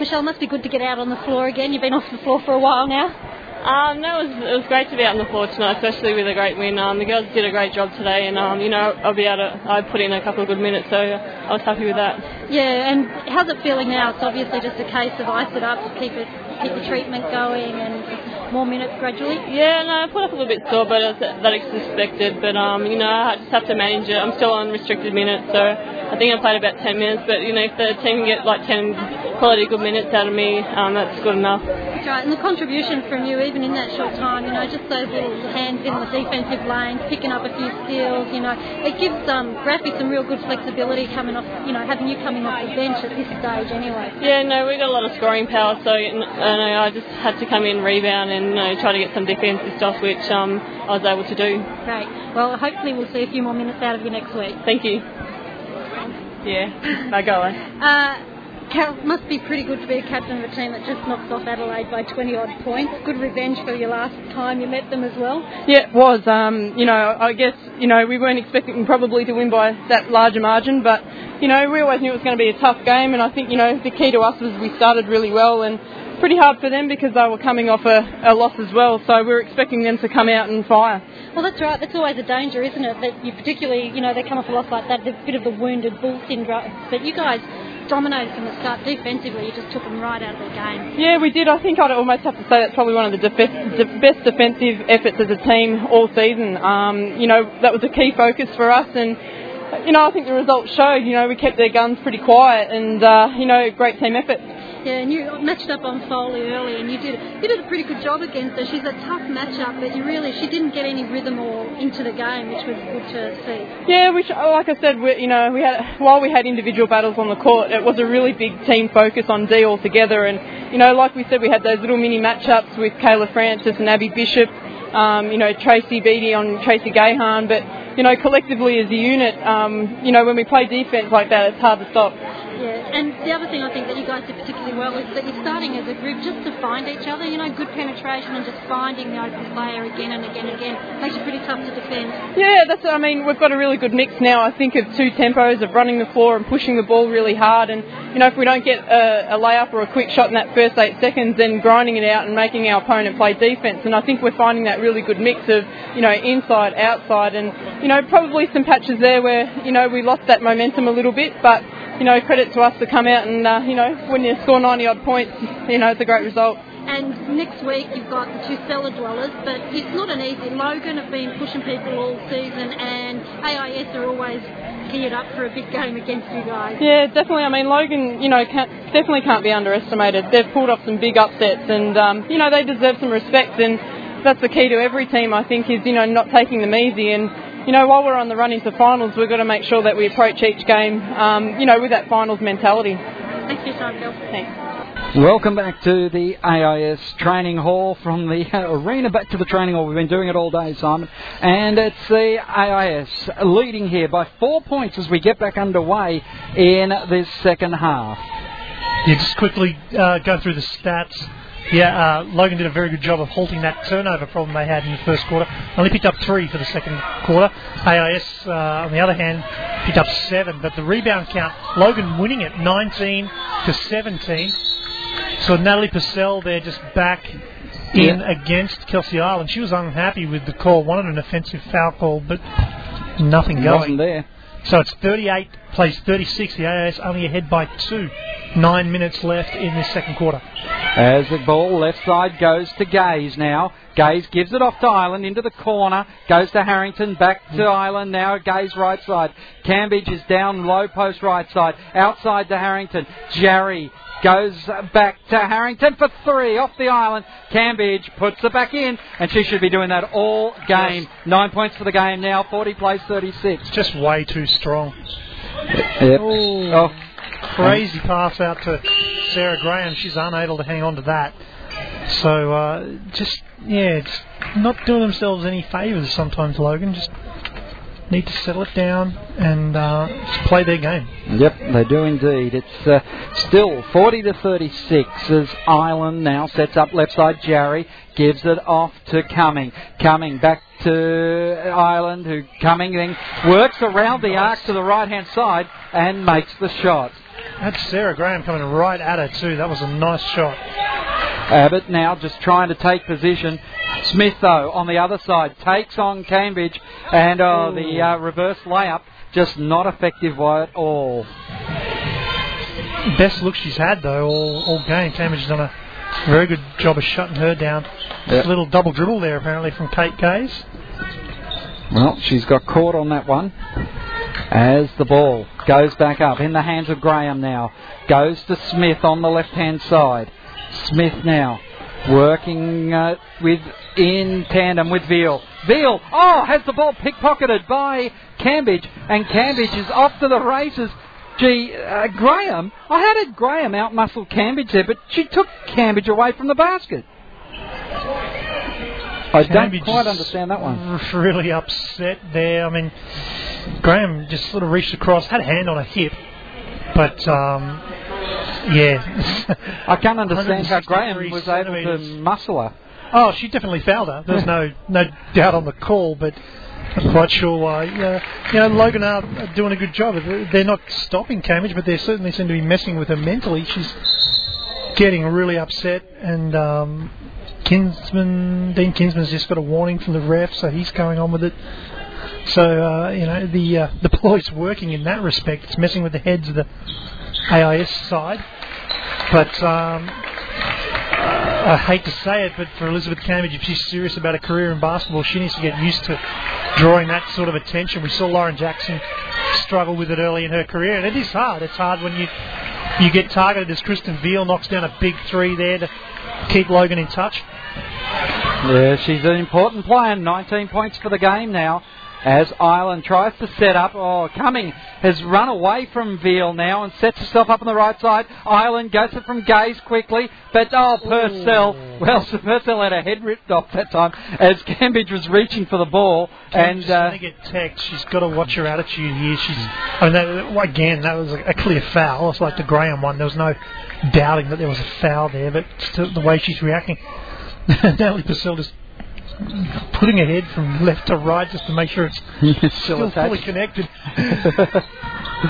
Michelle, must be good to get out on the floor again. You've been off the floor for a while now. Um, no, it was, it was great to be out on the floor tonight, especially with a great win. Um, the girls did a great job today, and um, you know I'll be able to. I put in a couple of good minutes, so I was happy with that. Yeah, and how's it feeling now? It's obviously just a case of ice it up, keep it, keep the treatment going, and more minutes gradually. Yeah, no, I put up a little bit sore, but that expected. But um, you know, I just have to manage it. I'm still on restricted minutes, so I think I played about 10 minutes. But you know, if the team can get like 10 quality good minutes out of me, um, that's good enough. That's right, and the contribution from you, even in that short time, you know, just those little hands in the defensive lanes, picking up a few steals, you know, it gives um, Graffy some real good flexibility coming off, you know, having you coming off the bench at this stage anyway. Yeah, no, we got a lot of scoring power, so you know, I just had to come in, rebound, and you know, try to get some defensive stuff, which um, I was able to do. Great. Well, hopefully we'll see a few more minutes out of you next week. Thank you. Yeah, I go on. Uh, Cal, must be pretty good to be a captain of a team that just knocks off Adelaide by 20 odd points. Good revenge for your last time you met them as well. Yeah, it was. Um, you know, I guess you know we weren't expecting probably to win by that larger margin, but you know we always knew it was going to be a tough game, and I think you know the key to us was we started really well and pretty hard for them because they were coming off a, a loss as well. So we were expecting them to come out and fire. Well, that's right. That's always a danger, isn't it? That you particularly, you know, they come off a loss like that, a bit of the wounded bull syndrome. But you guys dominated from the start defensively. You just took them right out of the game. Yeah, we did. I think I'd almost have to say that's probably one of the def- de- best defensive efforts as a team all season. Um, you know, that was a key focus for us, and you know, I think the results showed. You know, we kept their guns pretty quiet, and uh, you know, great team effort. Yeah, and you matched up on Foley early, and you did you did a pretty good job against her. She's a tough matchup, but you really she didn't get any rhythm or into the game, which was good to see. Yeah, which, like I said, we, you know, we had while we had individual battles on the court, it was a really big team focus on D altogether, and you know, like we said, we had those little mini matchups with Kayla Francis and Abby Bishop. Um, you know, Tracy Beattie on Tracy Gahan, but you know, collectively as a unit, um, you know, when we play defence like that, it's hard to stop. Yeah, and the other thing I think that you guys did particularly well is that you're starting as a group just to find each other. You know, good penetration and just finding the open player again and again and again makes it pretty tough to defend. Yeah, that's. I mean, we've got a really good mix now. I think of two tempos of running the floor and pushing the ball really hard. And you know, if we don't get a, a layup or a quick shot in that first eight seconds, then grinding it out and making our opponent play defence. And I think we're finding that really good mix of you know inside, outside, and you know probably some patches there where you know we lost that momentum a little bit, but you know, credit to us to come out and, uh, you know, when you score 90 odd points, you know, it's a great result. And next week you've got the two cellar dwellers, but it's not an easy. Logan have been pushing people all season, and AIS are always geared up for a big game against you guys. Yeah, definitely. I mean, Logan, you know, can't, definitely can't be underestimated. They've pulled off some big upsets, and um, you know, they deserve some respect. And that's the key to every team, I think, is you know not taking them easy and you know, while we're on the run into finals, we've got to make sure that we approach each game, um, you know, with that finals mentality. Thanks for your time, Thanks. Welcome back to the AIS training hall from the arena back to the training hall. We've been doing it all day, Simon. And it's the AIS leading here by four points as we get back underway in this second half. Yeah, just quickly uh, go through the stats. Yeah, uh, Logan did a very good job of halting that turnover problem they had in the first quarter. Only picked up three for the second quarter. AIS, uh, on the other hand, picked up seven. But the rebound count, Logan winning it 19 to 17. So Natalie Purcell there just back in Yeah. against Kelsey Ireland. She was unhappy with the call, wanted an offensive foul call, but nothing going. Wasn't there. So it's 38 plays 36. The AIS only ahead by two. Nine minutes left in this second quarter. As the ball left side goes to Gaze now. Gaze gives it off to Ireland into the corner. Goes to Harrington. Back to mm. Ireland now. Gaze right side. Cambridge is down low post right side. Outside to Harrington. Jarry goes back to Harrington for three off the island. Cambridge puts it back in, and she should be doing that all game. Nine points for the game now. 40 plays 36. It's just way too strong. Yep. Oh, Crazy pass out to Sarah Graham. She's unable to hang on to that. So uh, just yeah, it's not doing themselves any favours sometimes, Logan. Just need to settle it down and uh, play their game. Yep, they do indeed. It's uh, still 40 to 36 as Ireland now sets up left side. Jarry gives it off to Cumming. Cumming back to Ireland, who Cumming then works around the arc to the right hand side and makes the shot. That's Sarah Graham coming right at her too. That was a nice shot. Abbott now just trying to take position. Smith, though, on the other side, takes on Cambridge, and oh, the uh, reverse layup just not effective at all. Best look she's had, though, all, all game. Cambridge has done a very good job of shutting her down. Yep. A little double dribble there, apparently, from Kate Gaze. Well, she's got caught on that one as the ball goes back up in the hands of Graham now. Goes to Smith on the left hand side. Smith now working uh, with in tandem with Veal. Veal, oh, has the ball pickpocketed by Cambridge, and Cambridge is off to the races. Gee, uh, Graham, oh, had did Graham outmuscle Cambridge there? But she took Cambridge away from the basket. I Cambridge don't quite understand that one. Really upset there. I mean, Graham just sort of reached across, had a hand on a hip, but um, yeah. I can't understand how Graham was able to muscle her. Oh, she definitely fouled her. There's no no doubt on the call, but I'm quite sure why. Yeah, you know, Logan are doing a good job. They're not stopping Cambridge, but they certainly seem to be messing with her mentally. She's getting really upset, and um, Kinsman, Dean Kinsman's just got a warning from the ref, so he's going on with it. So uh, you know the uh, the ploy's working in that respect. It's messing with the heads of the AIS side, but um, I hate to say it, but for Elizabeth Cambridge, if she's serious about a career in basketball, she needs to get used to drawing that sort of attention. We saw Lauren Jackson struggle with it early in her career, and it is hard. It's hard when you you get targeted as Kristen Veal knocks down a big three there to keep Logan in touch. Yeah, she's an important player. 19 points for the game now. As Ireland tries to set up, oh, Cumming has run away from Veal now and sets herself up on the right side. Ireland gets it from Gaze quickly, but oh, Purcell, well, so Purcell had her head ripped off that time as Cambridge was reaching for the ball. And She's uh, going to get text. She's got to watch her attitude here. She's, I mean, that, again, that was a, clear foul. It's like the Graham one. There was no doubting that there was a foul there, but the way she's reacting, Natalie Purcell just putting her head from left to right just to make sure it's still still fully connected.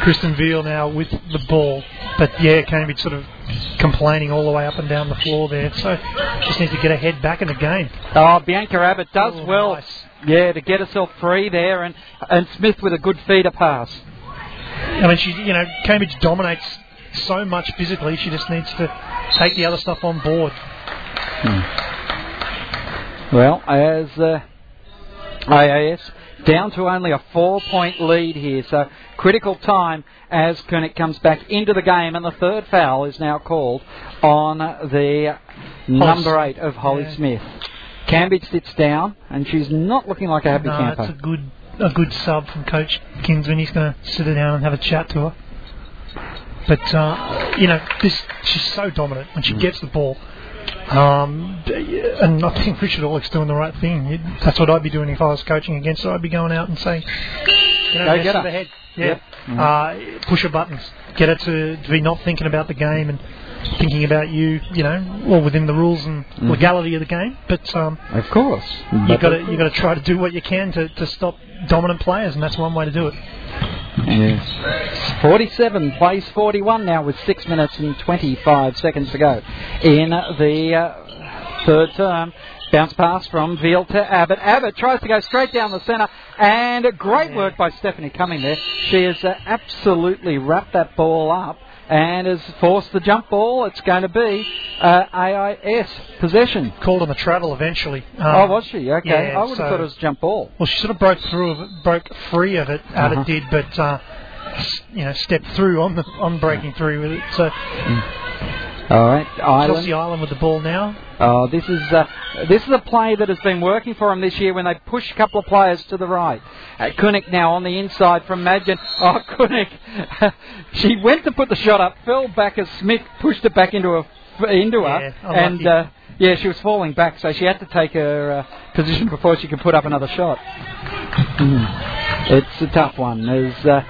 Kristen Veal now with the ball, but yeah, Cambridge sort of complaining all the way up and down the floor there. So just needs to get her head back in the game. Oh, Bianca Abbott does Oh, well, nice. yeah, to get herself free there, and and Smith with a good feeder pass. I mean, she, you know, Cambridge dominates so much physically. She just needs to take the other stuff on board. Hmm. Well, as uh, IAS down to only a four-point lead here, so critical time as Kunek comes back into the game, and the third foul is now called on the number eight of Holly Yeah. Smith. Cambridge sits down, and she's not looking like a happy no, camper. it's a good, a good sub from Coach Kinsman. He's going to sit her down and have a chat to her. But uh, you know, this she's so dominant when she Mm. gets the ball. Um, and I think Richard Orlick's doing the right thing. That's what I'd be doing if I was coaching against her. I'd be going out and saying, you know, Go get with her. her head. Yeah. Yep. Mhm. Uh, push her buttons. Get her to, to be not thinking about the game and thinking about you, you know, well within the rules and Mhm. legality of the game. But um, Of course. you But- got to you got to try to do what you can to, to stop dominant players, and that's one way to do it. Yes. 47 plays 41 now with 6 minutes and 25 seconds to go in the uh, third term. Bounce pass from Veal to Abbott. Abbott tries to go straight down the centre, and great work by Stephanie Cumming there. She has uh, absolutely wrapped that ball up and has forced the jump ball. It's going to be uh, AIS possession. Called on the travel eventually. Um, oh, was she? Okay. yeah, I would have so- thought it was jump ball. Well, she sort of broke through, of it, broke free of it. Uh-huh. did, but uh, you know, stepped through on the on breaking through with it. So All right, Ireland. Kelsey Ireland with the ball now. Oh, this is uh, this is a play that has been working for them this year when they push a couple of players to the right. Uh, Kunek now on the inside from Madgen. Oh, Kunek, she went to put the shot up, fell back as Smith pushed it back into her, into her, Yeah, and uh, yeah, she was falling back, so she had to take her uh, position before she could put up another shot. Mhm. It's a tough one. There's uh,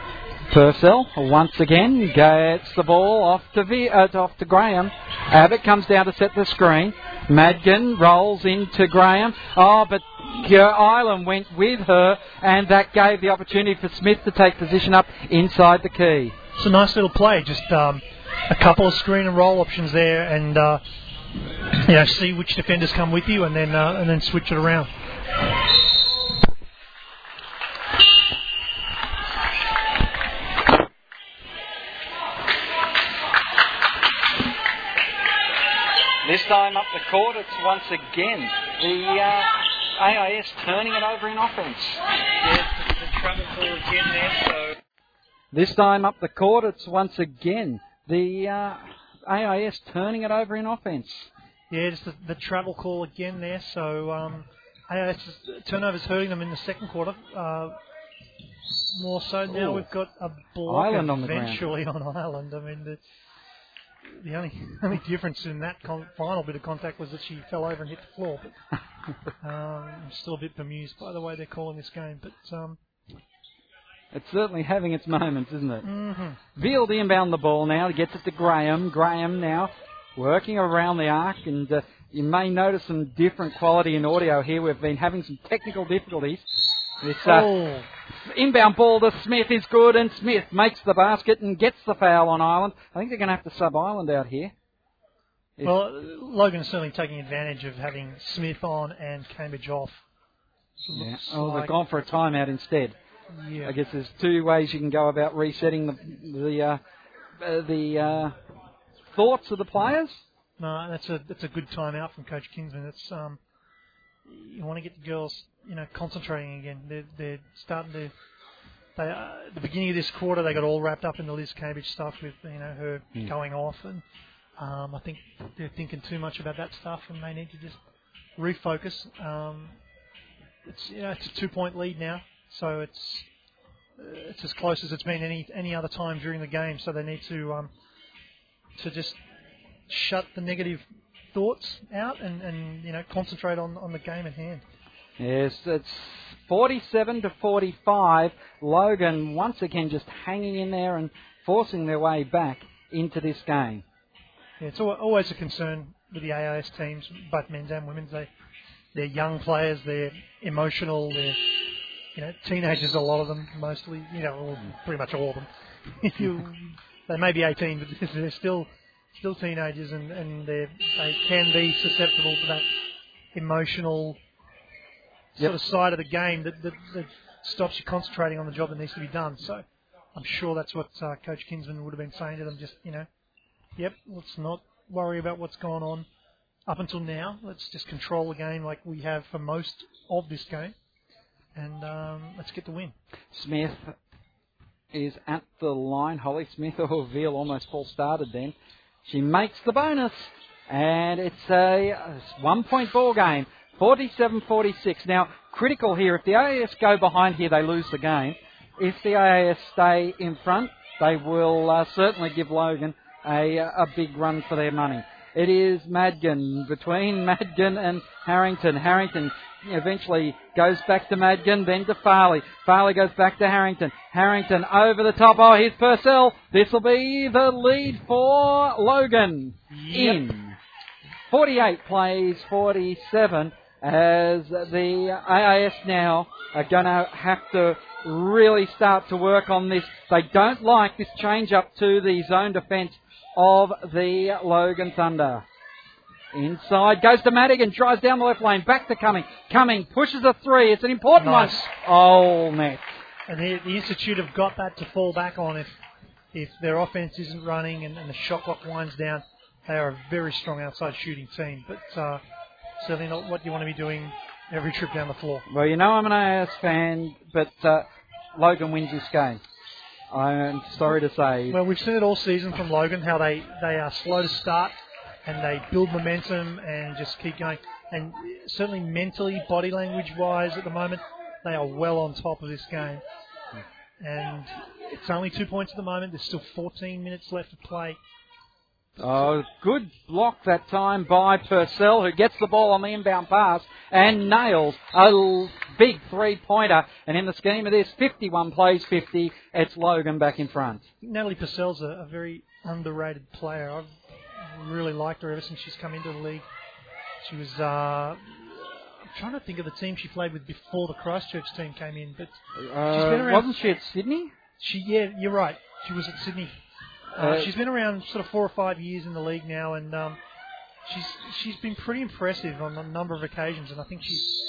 Purcell once again gets the ball off to v- uh, off to Graham. Abbott comes down to set the screen. Madgen rolls into Graham. Oh, but uh, Ireland went with her, and that gave the opportunity for Smith to take position up inside the key. It's a nice little play. Just um, a couple of screen and roll options there, and uh, you know, see which defenders come with you, and then uh, and then switch it around. This time up the court, it's once again the uh, AIS turning it over in offence. Yes, the travel call again there. So This time up the court, it's once again the uh, AIS turning it over in offence. yeah, just the, the travel call again there. So um, AIS turnovers hurting them in the second quarter. Uh, more so now Ooh. we've got a block Ireland on the eventually on Ireland. I mean, the, the only only difference in that con- final bit of contact was that she fell over and hit the floor. But um, I'm still a bit bemused by the way they're calling this game. But um, It's certainly having its moments, isn't it? mhm. Veal the inbound the ball now. Gets it to Graham. Graham now working around the arc, and uh, you may notice some different quality in audio here. We've been having some technical difficulties. This uh, oh, inbound ball to Smith is good, and Smith makes the basket and gets the foul on Ireland. I think they're going to have to sub Ireland out here. If- well, Logan's certainly taking advantage of having Smith on and Cambridge off. Yeah. Oh, they've gone for a timeout instead. Yeah. I guess there's two ways you can go about resetting the the uh, uh, the uh, thoughts of the players. No, that's a that's a good timeout from Coach Kinsman. It's um, you want to get the girls, you know, concentrating again. They're they're starting to. They uh, at the beginning of this quarter, they got all wrapped up in the Liz Cambridge stuff with you know her Mm. going off, and um, I think they're thinking too much about that stuff, and they need to just refocus. Um, it's you know it's a two point lead now, so it's uh, it's as close as it's been any any other time during the game. So they need to um, to just shut the negative thoughts out and, and you know concentrate on, on the game at hand. Yes, it's 47 to 45. Logan once again just hanging in there and forcing their way back into this game. Yeah, it's always a concern with the AIS teams, both men's and women's. They they're young players, they're emotional, they're you know teenagers. A lot of them, mostly, you know, all, pretty much all of them. you, they may be 18, but they're still still teenagers, and and they they can be susceptible to that emotional Yep. sort of side of the game that, that, that stops you concentrating on the job that needs to be done. So I'm sure that's what uh, Coach Kinsman would have been saying to them. Just you know, yep, let's not worry about what's gone on up until now. Let's just control the game like we have for most of this game, and um, let's get the win. Smith is at the line. Holly Smith or Veal almost full started then. She makes the bonus, and it's a one point ball game. 47 46. Now, critical here. If the AAS go behind here, they lose the game. If the AAS stay in front, they will uh, certainly give Logan a, a big run for their money. It is Madgen between Madgen and Harrington. Harrington eventually goes back to Madgen, then to Farley. Farley goes back to Harrington. Harrington over the top. Oh, here's Purcell. This will be the lead for Logan. In. 48 plays 47 as the AIS now are going to have to really start to work on this. They don't like this change up to the zone defence of the Logan Thunder. Inside goes to Madgen, drives down the left lane, back to Cumming. Cumming pushes a three. It's an important Nice. one. Oh, net. And the, the Institute have got that to fall back on if if their offense isn't running and, and the shot clock winds down. They are a very strong outside shooting team, but uh, certainly not what you want to be doing every trip down the floor. Well, you know I'm an AS fan, but uh, Logan wins this game. I'm sorry to say. Well, we've seen it all season from Logan how they, they are slow to start and they build momentum and just keep going. And certainly mentally, body language wise, at the moment, they are well on top of this game. And it's only two points at the moment. There's still 14 minutes left to play. Oh, good block that time by Purcell, who gets the ball on the inbound pass and nails a big three pointer. And in the scheme of this, 51 plays 50, it's Logan back in front. Natalie Purcell's a, a very underrated player. I've really liked her ever since she's come into the league. She was. Uh, I'm trying to think of the team she played with before the Christchurch team came in, but Uh, been around- wasn't she at Sydney? she. Yeah, you're right. She was at Sydney. Uh, Uh, she's been around sort of four or five years in the league now, and um, she's she's been pretty impressive on a number of occasions. And I think she's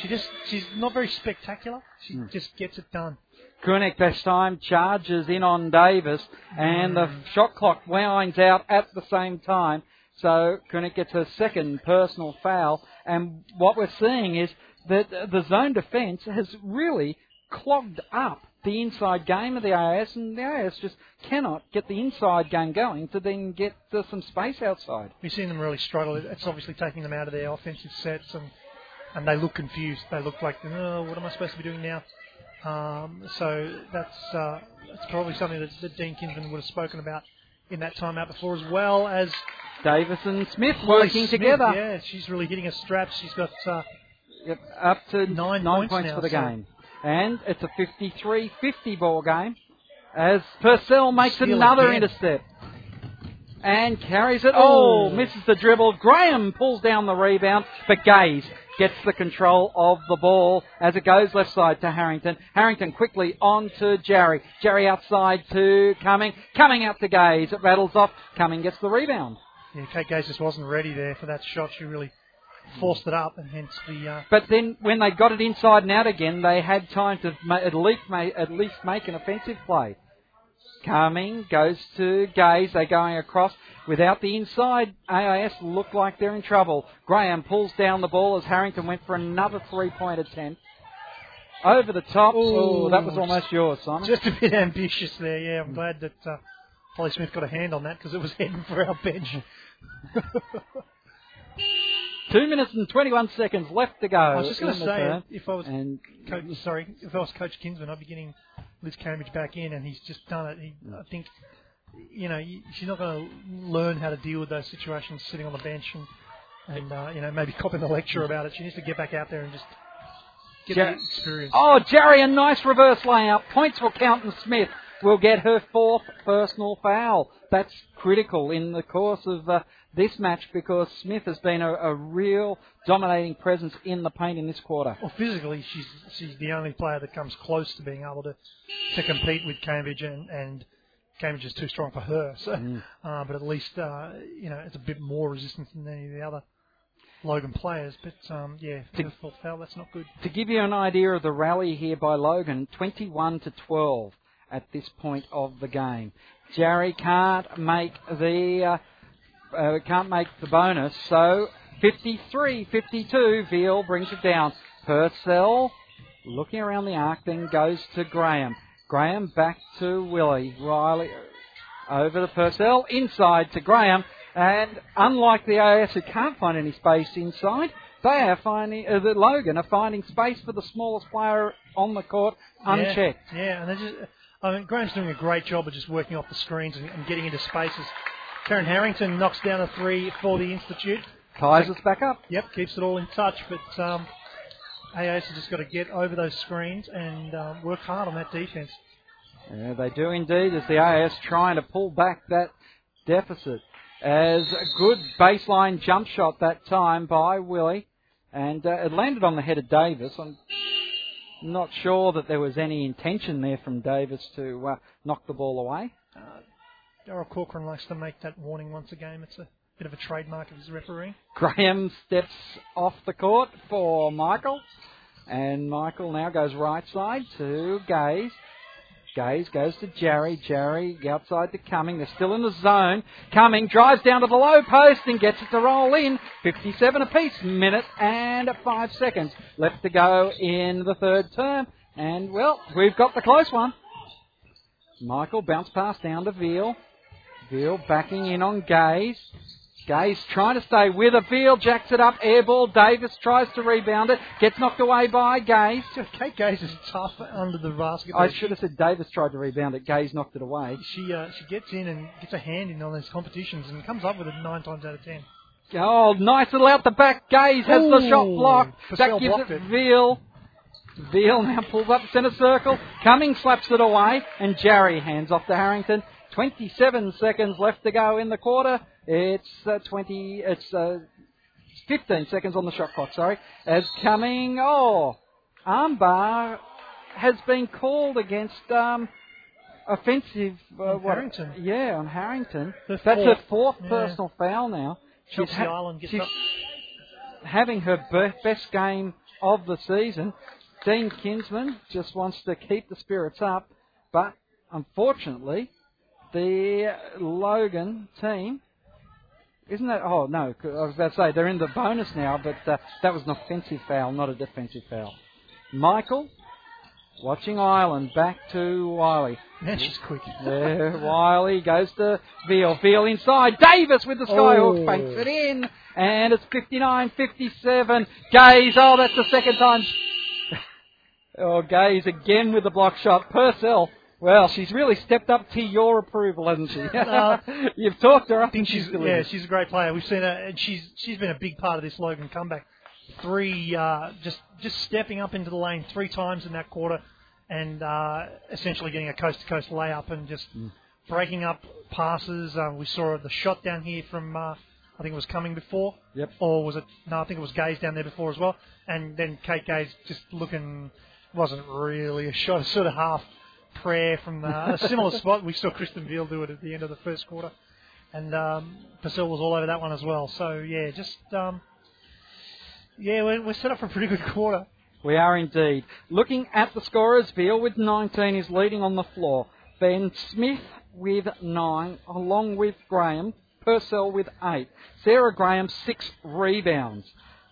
she just she's not very spectacular. She Hmm. just gets it done. Kunek this time charges in on Davis, and the shot clock winds out at the same time. So Kunek gets a second personal foul, and what we're seeing is that the zone defence has really clogged up the inside game of the AIS, and the AIS just cannot get the inside game going to then get uh, some space outside. We've seen them really struggle. It's obviously taking them out of their offensive sets, and and they look confused. They look like, oh, what am I supposed to be doing now? Um, so that's uh, that's probably something that, that Dean Kinsman would have spoken about in that timeout before, as well as Davis and Smith working Smith. together. Yeah, she's really hitting a strap. She's got uh, Yep, up to Nine nine points now, for the so- game. And it's a 53-50 ball game as Purcell makes another again. intercept. And carries it. Oh, Oh. misses the dribble. Graham pulls down the rebound, but Gaze gets the control of the ball as it goes left side to Harrington. Harrington quickly on to Jarry. Jarry outside to Cumming. Coming out to Gaze. It rattles off. Cumming gets the rebound. yeah, Kate Gaze just wasn't ready there for that shot. She really forced it up, and hence the uh, But then when they got it inside and out again, they had time to ma- at least ma- at least make an offensive play. Cumming goes to Gaze. They're going across without the inside. AIS look like they're in trouble. Graham pulls down the ball as Harrington went for another three-point attempt. Over the top. Oh, that was almost yours, Simon. just a bit ambitious there. Yeah, I'm glad that uh, Holly Smith got a hand on that because it was heading for our bench. Two minutes and 21 seconds left to go. I was just going to say, if I was And coach, sorry, if I was Coach Kinsman, I'd be getting Liz Cambridge back in, and he's just done it. He, I think, you know, she's not going to learn how to deal with those situations sitting on the bench and, and uh, you know, maybe copying the lecture about it. She needs to get back out there and just get the experience. Oh, Jarry, a nice reverse layout. Points will count, and Smith will get her fourth personal foul. That's critical in the course of uh, this match because Smith has been a, a real dominating presence in the paint in this quarter. Well, physically, she's she's the only player that comes close to being able to to compete with Cambridge, and and Cambridge is too strong for her. So, uh, but at least uh, you know it's a bit more resistance than any of the other Logan players. But um, yeah, To- foul, that's not good. To give you an idea of the rally here by Logan, 21 to 12 at this point of the game. Jarry can't make the uh, uh, can't make the bonus, so 53-52. Veal brings it down. Purcell looking around the arc, then goes to Graham. Graham back to Willie. Riley over to Purcell, inside to Graham, and unlike the AS who can't find any space inside, they are finding, uh, the Logan are finding space for the smallest player on the court unchecked. Yeah, yeah, and they're just. I mean, Graham's doing a great job of just working off the screens and, and getting into spaces. Karen Harrington knocks down a three for the Institute. Ties us back up. Yep, keeps it all in touch, but um, AAS has just got to get over those screens and uh, work hard on that defense. Yeah, they do indeed, as the AS trying to pull back that deficit. As a good baseline jump shot that time by Willie, and uh, it landed on the head of Davis. I'm not sure that there was any intention there from Davis to uh, knock the ball away. Daryl Corcoran likes to make that warning once a game. It's a bit of a trademark of his refereeing. Graham steps off the court for Michael, and Michael now goes right side to Gaze. Gaze goes to Jarry. Jarry outside to Cumming. They're still in the zone. Cumming drives down to the low post and gets it to roll in. 57 apiece. Minute and five seconds left to go in the third term. And, well, we've got the close one. Michael bounce pass down to Veal. Veal backing in on Gaze. Gaze trying to stay with a field, jacks it up, air ball. Davis tries to rebound it, gets knocked away by Gaze. Kate Gaze is tough under the basket. I should have said Davis tried to rebound it, Gaze knocked it away. She uh, she gets in and gets a hand in on these competitions and comes up with it nine times out of ten. Oh, nice little out the back. Gaze has the shot blocked. Purcell that gives blocked it. Veal. Veal now pulls up the centre circle. Cumming slaps it away, and Jarry hands off to Harrington. 27 seconds left to go in the quarter. It's uh, 20. It's uh, 15 seconds on the shot clock. Sorry, as coming. Oh, armbar has been called against um, offensive. Uh, On what- Harrington. Yeah, on Harrington. That's her fourth. fourth Yeah. personal foul now. Chelsea ha- she's having her be- best game of the season. Dean Kinsman just wants to keep the spirits up, but unfortunately, the Logan team isn't that? Oh no, I was about to say they're in the bonus now, but uh, that was an offensive foul, not a defensive foul. Michael, watching Ireland, back to Wiley. Man, she's quick. There, Wiley goes to Veal. Veal inside. Davis with the skyhook Oh. banks it in. And it's 59 57. Gaze. Oh, that's the second time. oh, Gaze again with the block shot. Purcell. Well, she's really stepped up to your approval, hasn't she? Uh, You've talked her up. I think she's yeah, she's a great player. We've seen her, and she's she's been a big part of this Logan comeback. Three uh, just just stepping up into the lane three times in that quarter, and uh, essentially getting a coast to coast layup and just Mm. breaking up passes. Uh, we saw the shot down here from uh, I think it was Cumming before, Yep. or was it? No, I think it was Gaze down there before as well. And then Kate Gaze just looking wasn't really a shot, sort of half prayer from uh, a similar spot. We saw Kristen Veal do it at the end of the first quarter and um, Purcell was all over that one as well. So yeah, just um, yeah, we're, we're set up for a pretty good quarter. We are indeed. Looking at the scorers, Veal with 19 is leading on the floor. Ben Smith with 9, along with Graham. Purcell with 8. Sarah Graham, 6 rebounds.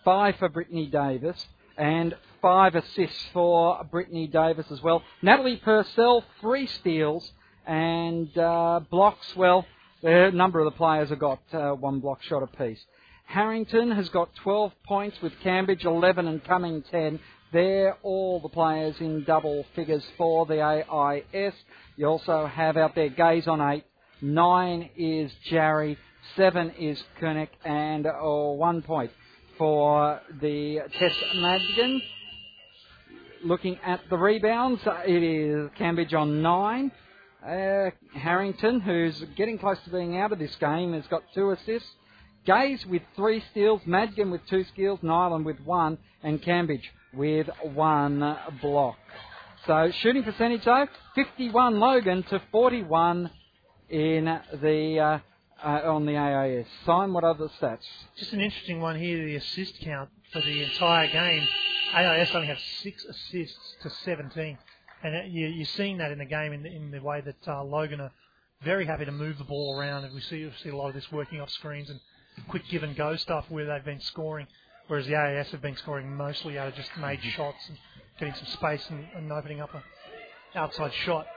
5 for Brittany Davis. And 5 assists for Brittany Davis as well. Natalie Purcell, 3 steals. And uh, blocks, well, a number of the players have got uh, one block shot apiece. Harrington has got 12 points with Cambridge 11 and Cumming 10. They're all the players in double figures for the AIS. You also have out there Gaze on 8. 9 is Jarry. 7 is Kunek. And oh, 1 point for the Tess Madgen. Looking at the rebounds, uh, it is Cambridge on 9. Uh, Harrington, who's getting close to being out of this game, has got two assists. Gaze with three steals, Madgen with two steals, Nyland with one, and Cambridge with one block. So shooting percentage though, 51 Logan to 41 in the uh, uh, on the AIS. Sign what other stats? Just an interesting one here, the assist count for the entire game. AIS only have six assists to 17. And you, you're seeing that in the game in the, in the way that uh, Logan are very happy to move the ball around. And we see, we see a lot of this working off screens and quick give and go stuff where they've been scoring. Whereas the AIS have been scoring mostly out of just made shots and getting some space and, and opening up an outside shot.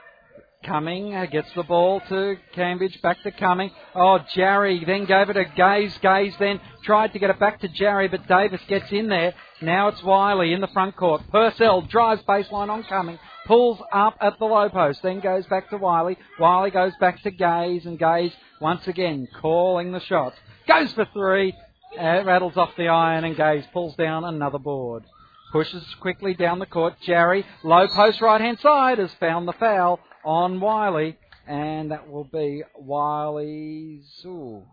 Cumming uh, gets the ball to Cambridge, back to Cumming. Oh, Jarry then gave it a Gaze. Gaze then tried to get it back to Jarry, but Davis gets in there. Now it's Wiley in the front court. Purcell drives baseline on Cumming, pulls up at the low post, then goes back to Wiley. Wiley goes back to Gaze, and Gaze once again calling the shots. Goes for three, uh, rattles off the iron, and Gaze pulls down another board. Pushes quickly down the court. Jarry, low post right hand side, has found the foul on Wiley, and that will be Wiley's. Ooh,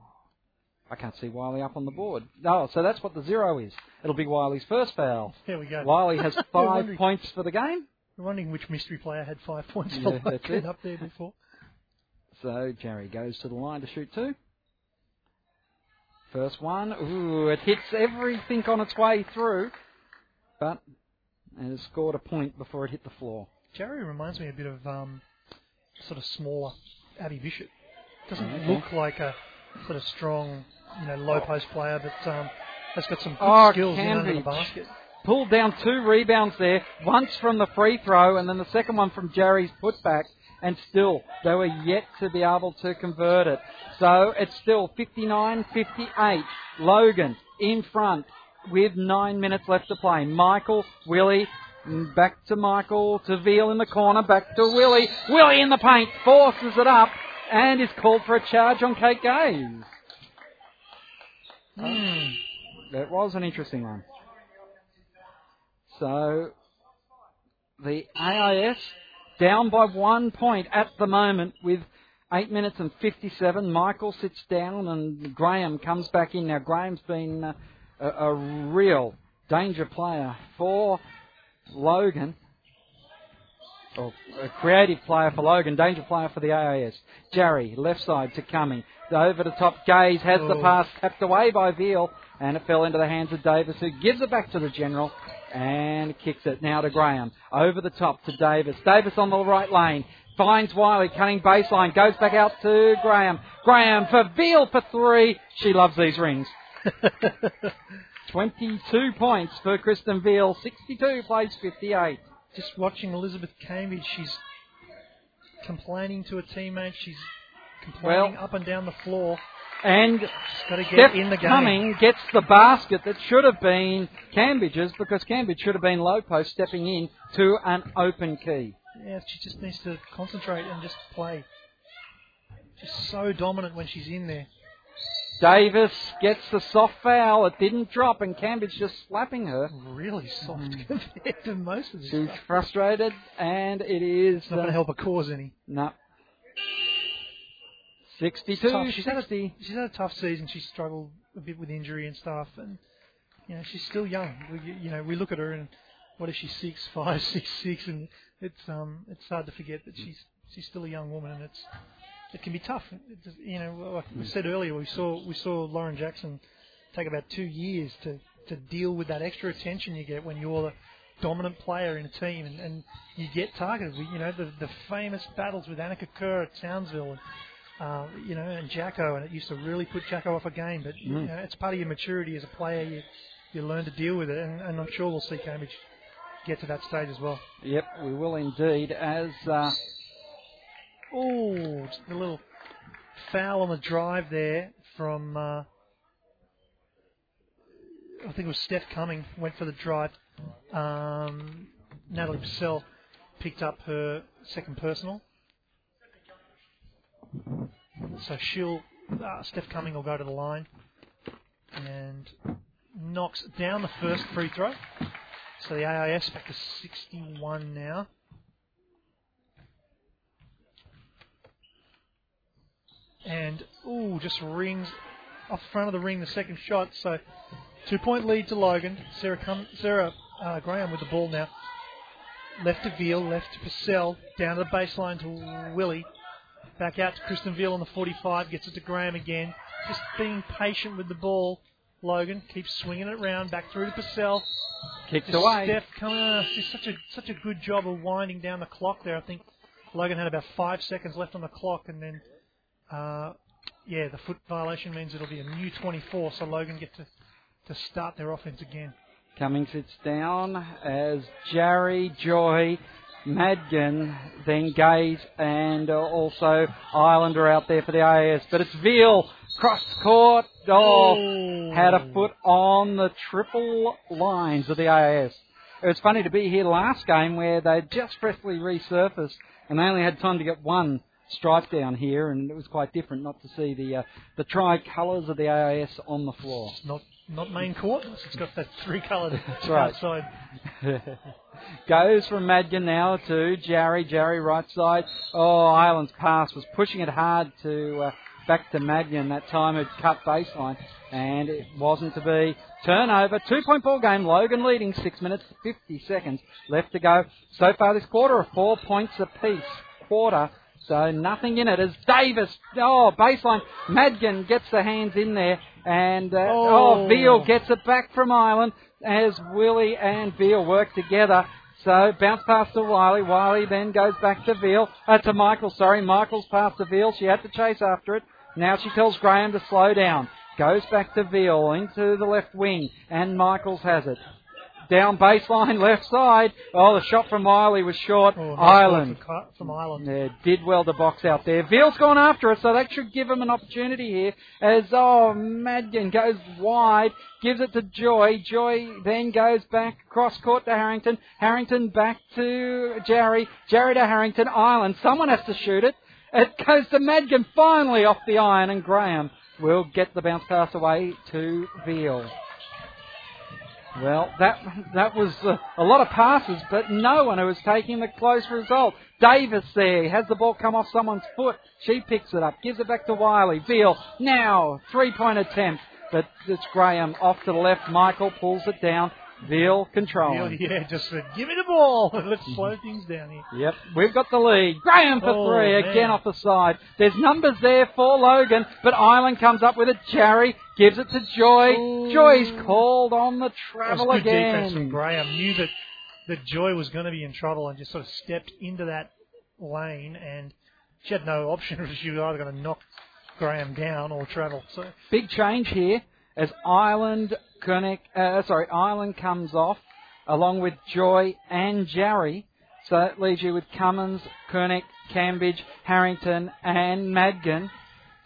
I can't see Wiley up on the board. Oh, so that's what the zero is. It'll be Wiley's first foul. There we go. Wiley has five points for the game. We're wondering which mystery player had five points Yeah, for that's it. up there before. So Jarry goes to the line to shoot two. First one, ooh, it hits everything on its way through, but it has scored a point before it hit the floor. Jarry reminds me a bit of um, sort of smaller Abby Bishop. Doesn't Okay. look like a sort of strong, you know, low post player, but um, has got some good Oh, skills in the basket. Pulled down two rebounds there, once from the free throw and then the second one from Jarry's putback. and still they were yet to be able to convert it. So it's still 59-58. Logan in front with nine minutes left to play. Michael, Willie, back to Michael, to Veal in the corner, back to Willie. Willie in the paint, forces it up, and is called for a charge on Kate Gaze. Hmm. That was an interesting one. So the AIS down by one point at the moment with 8 minutes and 57. Michael sits down and Graham comes back in. Now, Graham's been uh, a, a real danger player for Logan. Or a creative player for Logan, danger player for the AIS. Jarry, left side to Cumming. Over the top, Gaze has the Oh. pass tapped away by Veal, and it fell into the hands of Davis, who gives it back to the general and kicks it now to Graham. Over the top to Davis. Davis on the right lane. Finds Wiley, cutting baseline, goes back out to Graham. Graham for Veal for three. She loves these rings. 22 points for Kristen Veal. 62 plays 58. Just watching Elizabeth Cambridge, she's complaining to a teammate. She's complaining Well- up and down the floor. And She's got to get Steph in the game. Cumming gets the basket that should have been Cambridge's because Cambridge should have been low post stepping in to an open key. Yeah, she just needs to concentrate and just play. She's so dominant when she's in there. Davis gets the soft foul. It didn't drop, and Cambridge just slapping her. Really soft Mm. compared to most of this She's stuff. frustrated, and it is not going to uh, help her cause any. no. 62, tough. She's had, a, 60. she's had a tough season. She struggled a bit with injury and stuff, and you know she's still young. We, you know we look at her and what is she six five six six, and it's um it's hard to forget that she's she's still a young woman, and it's it can be tough. You know, like we said earlier, we saw we saw Lauren Jackson take about two years to to deal with that extra attention you get when you're the dominant player in a team, and, and you get targeted. We, you know the the famous battles with Annika Kerr at Townsville. And, uh, you know, and Jacko, and it used to really put Jacko off a game. But you Mm. know, it's part of your maturity as a player. You you learn to deal with it, and, and I'm sure we'll see Cambridge get to that stage as well. Yep, we will indeed. As uh, Oh, just a little foul on the drive there from uh, I think it was Steph Cumming went for the drive. Um, Natalie Purcell picked up her second personal. So she'll uh, Steph Cumming will go to the line and knocks down the first free throw. So the AIS back to 61 now. And ooh, just rings off the front of the ring the second shot. So two point lead to Logan. Sarah Com- Sarah uh, Graham with the ball now. Left to Veal, left to Purcell, down to the baseline to Willie. Back out to Kristen Veal on the 45, gets it to Graham again. Just being patient with the ball. Logan keeps swinging it around, back through to Purcell. kicked Just away. Steph Cumming on. She's such a such a good job of winding down the clock there. I think Logan had about five seconds left on the clock, and then uh, yeah, the foot violation means it'll be a new 24. So Logan get to to start their offense again. Cummings sits down as Jarry, Joy, Madgen, then Gaze, and uh, also Ireland are out there for the AS. But it's Veal, cross court. Oh, had a foot on the triple lines of the AIS. It was funny to be here last game where they just freshly resurfaced and they only had time to get one stripe down here, and it was quite different not to see the uh, the tricolours of the AIS on the floor. It's not not main court. It's got that three coloured right. outside. Goes from Madgen now to Jarry. Jarry right side. Oh, Ireland's pass was pushing it hard to uh, back to Madgen. That time it cut baseline, and it wasn't to be. Turnover. Two point ball game. Logan leading. Six minutes fifty seconds left to go. So far this quarter, four points apiece. Quarter. So nothing in it as Davis. Oh, baseline. Madgen gets the hands in there, and uh, oh, Oh. Veal gets it back from Ireland as Willie and Veal work together. So bounce pass to Wiley. Wiley then goes back to Veal. Uh, to Michael, sorry. Michael's pass to Veal. She had to chase after it. Now she tells Graham to slow down. Goes back to Veal into the left wing, and Michaels has it. Down baseline, left side. Oh, the shot from Miley was short. Oh, Ireland. work for Ki- From Ireland. Yeah, did well to box out there. Veal's gone after it, so that should give him an opportunity here. As, oh, Madgen goes wide, gives it to Joy. Joy then goes back cross court to Harrington. Harrington back to Jarry. Jarry to Harrington. Ireland. Someone has to shoot it. It goes to Madgen finally off the iron, and Graham will get the bounce pass away to Veal. Well, that that was uh, a lot of passes, but no one who was taking the close result. Davis there has the ball come off someone's foot. She picks it up, gives it back to Wiley. Veal now three point attempt, but it's Graham off to the left. Michael pulls it down. Veal controlling. Yeah, just said, give me the ball. Let's mm-hmm. slow things down here. Yep, we've got the lead. Graham for Oh, three, man. again off the side. There's numbers there for Logan, but Ireland comes up with it. Jarry gives it to Joy. Joy's called on the travel was good defense from again. Graham. Knew that, that Joy was going to be in trouble and just sort of stepped into that lane and she had no option. She was either going to knock Graham down or travel. So Big change here as Ireland, Kunek, uh, sorry, Ireland comes off along with Joy and Jarry. So that leaves you with Cummins, Kunek, Cambridge, Harrington, and Madgen.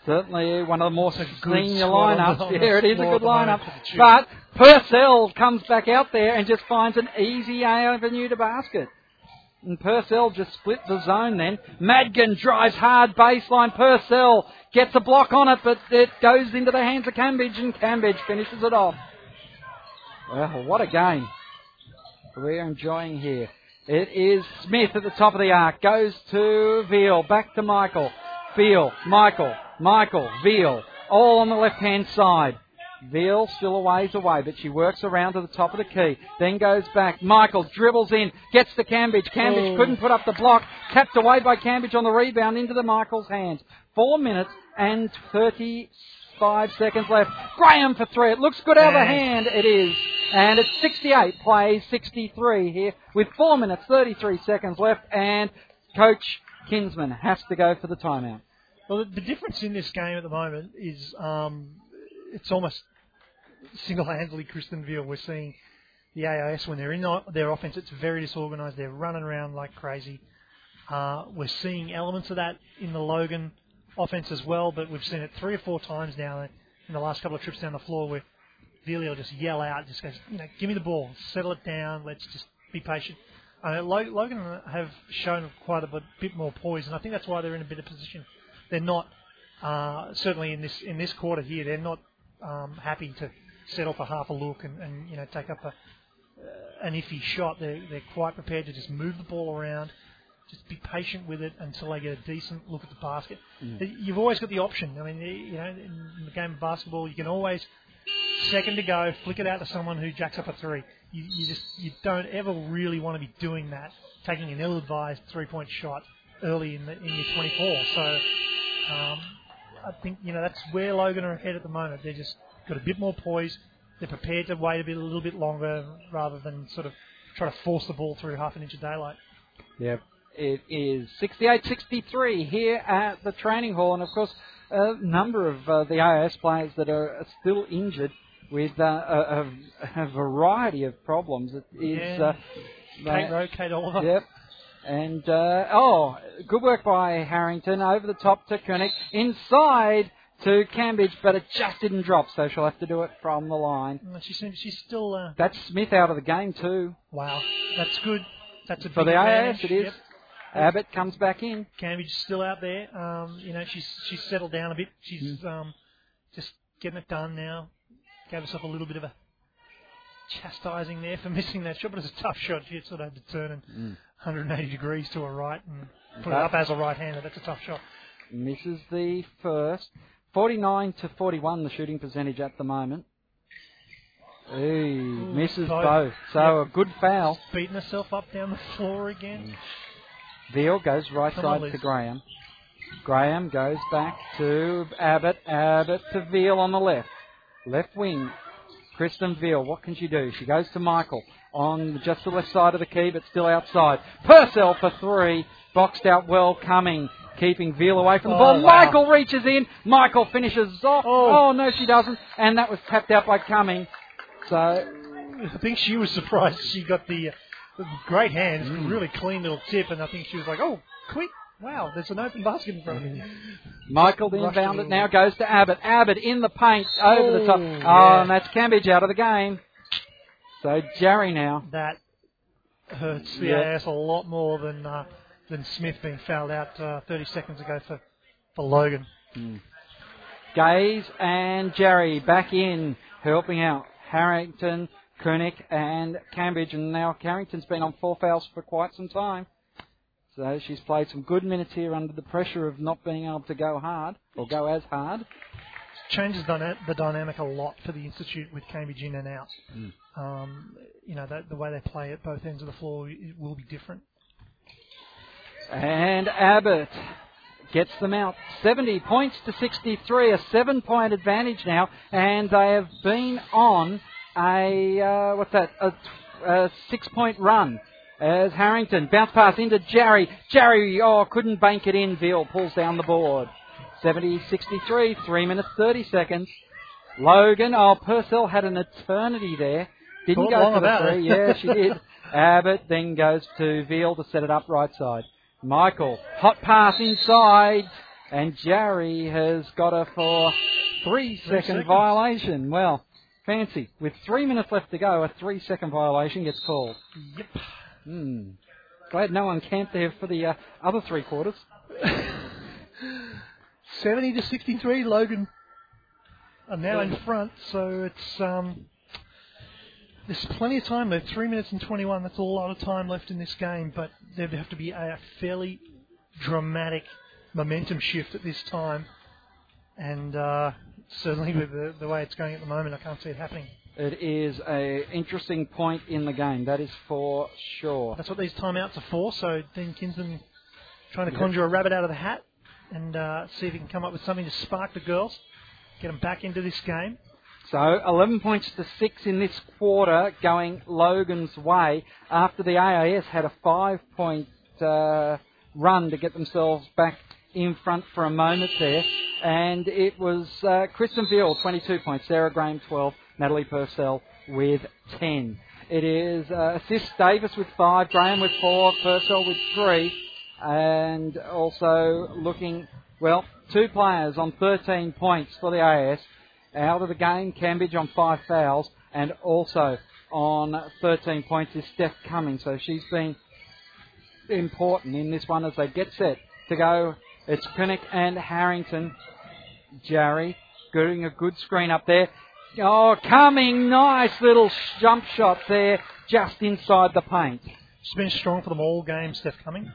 Certainly one of the more senior lineups. Yeah, it is a good lineup. for the Chiefs. But Purcell comes back out there and just finds an easy avenue to basket. And Purcell just split the zone then. Madgen drives hard baseline. Purcell gets a block on it, but it goes into the hands of Cambridge, and Cambridge finishes it off. Well, what a game we're enjoying here. It is Smith at the top of the arc. Goes to Veal. Back to Michael. Veal. Michael. Michael. Veal. All on the left hand side. Veal still a ways away, but she works around to the top of the key. Then goes back. Michael dribbles in. Gets to Cambridge. Cambridge Oh. couldn't put up the block. Tapped away by Cambridge on the rebound into the Michael's hands. Four minutes and 35 seconds left. Graham for three. It looks good out of the hand. It is. And it's 68 plays 63 here with 4 minutes 33 seconds left. And Coach Kinsman has to go for the timeout. Well, the, the difference in this game at the moment is um, it's almost single-handedly Kristen Veal. We're seeing the AIS when they're in their offense, it's very disorganised. They're running around like crazy. Uh, we're seeing elements of that in the Logan offense as well, but we've seen it three or four times now in the last couple of trips down the floor where Vili will just yell out, just goes, give me the ball, settle it down, let's just be patient. Uh, Logan have shown quite a bit, bit more poise, and I think that's why they're in a better position. They're not uh, certainly in this in this quarter here. They're not um, happy to settle a half a look and, and you know take up a, uh, an iffy shot. They're they're quite prepared to just move the ball around, just be patient with it until they get a decent look at the basket. You've always got the option. I mean, you know, in the game of basketball, you can always second to go, flick it out to someone who jacks up a three. You, you just you don't ever really want to be doing that, taking an ill-advised three-point shot early in the in your 24. So um, I think you know that's where Logan are ahead at the moment. They're just got a bit more poise. They're prepared to wait a bit, a little bit longer, rather than sort of try to force the ball through half an inch of daylight. Yep. It is 68-63 here at the training hall, and of course, a number of uh, the AIS players that are still injured with uh, a, a, variety of problems. It is. Yeah. Uh, Kate Rowe, Kate Oliver. Yep. And uh, oh, good work by Harrington over the top to Kunek inside to Cambridge, but it just didn't drop, so she'll have to do it from the line. She seems she's still uh, That's Smith out of the game too wow. That's good. That's a for big the advantage. It is. Yep. Abbott comes back in. Cambridge is still out there. Um, you know, she's she's settled down a bit. She's Mm. um, just getting it done now. Gave herself a little bit of a chastising there for missing that shot, but it's a tough shot. She sort of had to turn and Mm. 180 degrees to her right and put it up as a right-hander. That's a tough shot. Misses the first. 49 to 41 the shooting percentage at the moment. Hey, hmm. misses both. both. So Yep. a good foul. Beating herself up down the floor again. Veal goes right Come on, side to Graham. Graham goes back to Abbott. Abbott to Veal on the left. Left wing. Kristen Veal, what can she do? She goes to Michael on just the left side of the key, but still outside. Purcell for three. Boxed out well Cumming. Keeping Veal away from the Oh, ball. wow. Michael reaches in. Michael finishes off. Oh. oh no, she doesn't. And that was tapped out by Cumming. So I think she was surprised she got the, uh, the great hands, Mm. really clean little tip, and I think she was like, "Oh, quick! Wow, there's an open basket in front of me." Michael the inbound it now goes to Abbott. Abbott in the paint over the top. Oh, Oh, yeah. and that's Cambridge out of the game. So Jarry now. That hurts the Yeah. AS a lot more than uh, than Smith being fouled out uh, 30 seconds ago for for Logan. Gaze and Jarry back in, helping out Harrington, Kunek, and Cambridge. And now Harrington's been on four fouls for quite some time. So she's played some good minutes here under the pressure of not being able to go hard or go as hard. changes the dynamic a lot for the institute with Cambridge in and out. Mm. Um, you know, the, the way they play at both ends of the floor will be different. And Abbott gets them out. 70 points to 63, a seven point advantage now, and they have been on a, uh, what's that, a, a six point run. As Harrington bounce pass into Jarry. Jarry, oh, couldn't bank it in. Veal pulls down the board. 70 63, 3 minutes 30 seconds. Logan, oh, Purcell had an eternity there. Didn't Thought go for the three. it. Yeah, she did. Abbott then goes to Veal to set it up right side. Michael, hot pass inside, and Jarry has got her for three second violation. Well, fancy. With three minutes left to go, a three second violation gets called. Yep. Hmm. Glad no one camped there for the uh, other three quarters. 70 to 63, Logan are now in front, so it's um, there's plenty of time left. Three minutes and 21. That's a lot of time left in this game, but there'd have to be a fairly dramatic momentum shift at this time, and uh, certainly with the, the way it's going at the moment, I can't see it happening. It is a interesting point in the game, that is for sure. That's what these timeouts are for. So Dean Kinsman trying to Yep. conjure a rabbit out of the hat and uh, see if he can come up with something to spark the girls, get them back into this game. So 11 points to 6 in this quarter going Logan's way after the AIS had a 5 point uh, run to get themselves back in front for a moment there. And it was uh, Kristen Veal 22 points, Sarah Graham 12, Natalie Purcell with 10. It is uh, assist Davis with 5, Graham with 4, Purcell with 3. And also looking, well, two players on 13 points for the AIS out of the game. Cambridge on five fouls, and also on 13 points is Steph Cummings. So she's been important in this one as they get set to go. It's Pinnock and Harrington. Jarry getting a good screen up there. Oh, Cumming, nice little jump shot there, just inside the paint. She's been strong for them all game, Steph Cumming.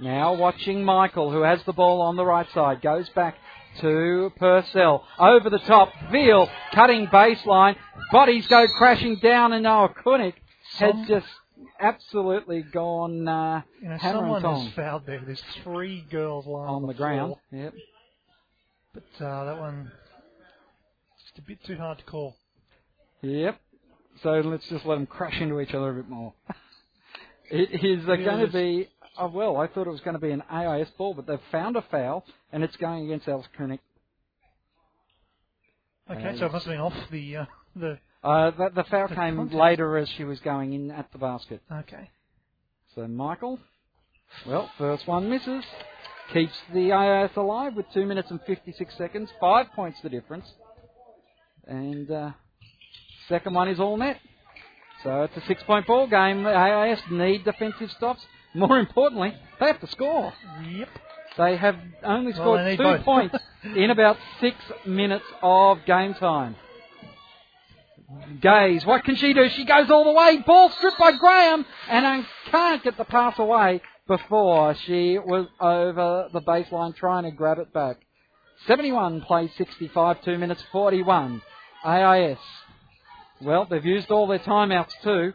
Now watching Michael, who has the ball on the right side, goes back to Purcell. Over the top, Veal cutting baseline. Bodies go crashing down, and Noah Kunek has just absolutely gone uh, You know, someone has fouled there. There's three girls lying on the ground. floor, Yep. but uh, that one just a bit too hard to call. Yep. So let's just let them crash into each other a bit more. it is uh, Yeah, going to be. Oh well, I thought it was going to be an AIS ball, but they've found a foul, and it's going against Alice Kunek. Okay, Uh, so it must have been off the uh, the. Uh, the, the foul The came contact. later as she was going in at the basket. Okay. So Michael, well, first one misses. Keeps the AIS alive with 2 minutes and 56 seconds. Five points the difference. And uh, second one is all net. So it's a six point ball game. AIS need defensive stops. More importantly, they have to score. Yep. They have only scored need two both. points in about six minutes of game time. Gaze, what can she do? She goes all the way. Ball stripped by Graham, and I can't get the pass away before she was over the baseline trying to grab it back. 71 plays 65, 2 minutes 41. AIS. Well, they've used all their timeouts too.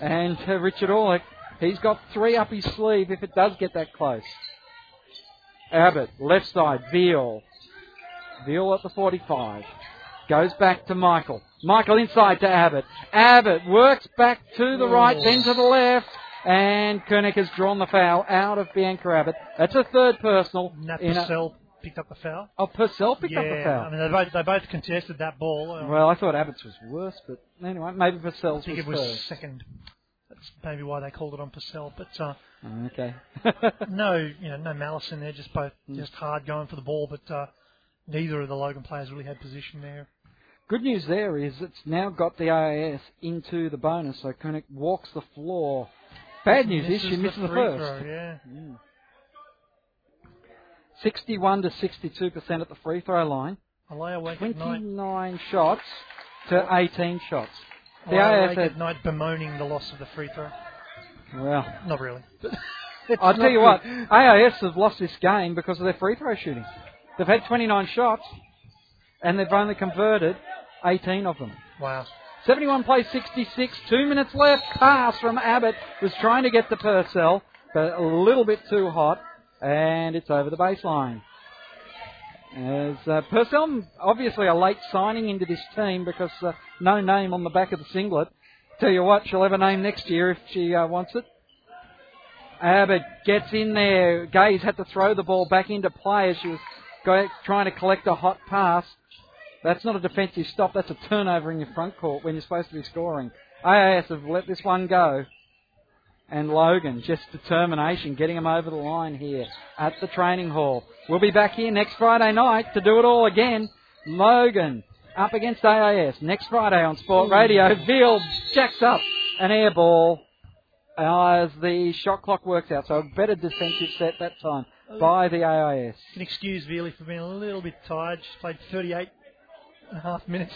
And uh, Richard Orlick, he's got three up his sleeve if it does get that close. Abbott, left side, Veal. Veal at the 45. Goes back to Michael. Michael inside to Abbott. Abbott works back to the right, then to the left. And Kunek has drawn the foul out of Bianca Abbott. That's a third personal. Nat in a- picked up the foul. Oh, Purcell picked yeah, up the foul. I mean, they both, they both contested that ball. Um, well, I thought Abbott's was worse, but anyway, maybe I Purcell's think was, it was first. second. That's maybe why they called it on Purcell. But uh, Oh, okay. no, you know, no malice in there. Just both Mm. just hard going for the ball. But uh, neither of the Logan players really had position there. Good news there is it's now got the AIS into the bonus, so Kunek walks the floor. Bad news is she misses the, free first. Throw, yeah. 61 to 62% at the free throw line. Alea Wake at night. 29 shots to 18 shots. The AIS at night bemoaning the loss of the free throw. well, Not really. I'll tell you what, AIS have lost this game because of their free throw shooting. They've had 29 shots and they've only converted 18 of them. Wow. 71 plays 66, two minutes left. Pass from Abbott was trying to get to Purcell, but a little bit too hot, and it's over the baseline. As uh, Purcell, obviously a late signing into this team because uh, no name on the back of the singlet. Tell you what, she'll have a name next year if she uh, wants it. Abbott gets in there. Gaze had to throw the ball back into play as she was trying to collect a hot pass. That's not a defensive stop. That's a turnover in your front court when you're supposed to be scoring. AAS have let this one go. And Logan, just determination, getting him over the line here at the training hall. We'll be back here next Friday night to do it all again. Logan up against AIS next Friday on Sport Radio. Veal jacks up an air ball as the shot clock works out. So a better defensive set that time by the AIS. You can excuse Veely for being a little bit tired. She's played 38 and a half minutes.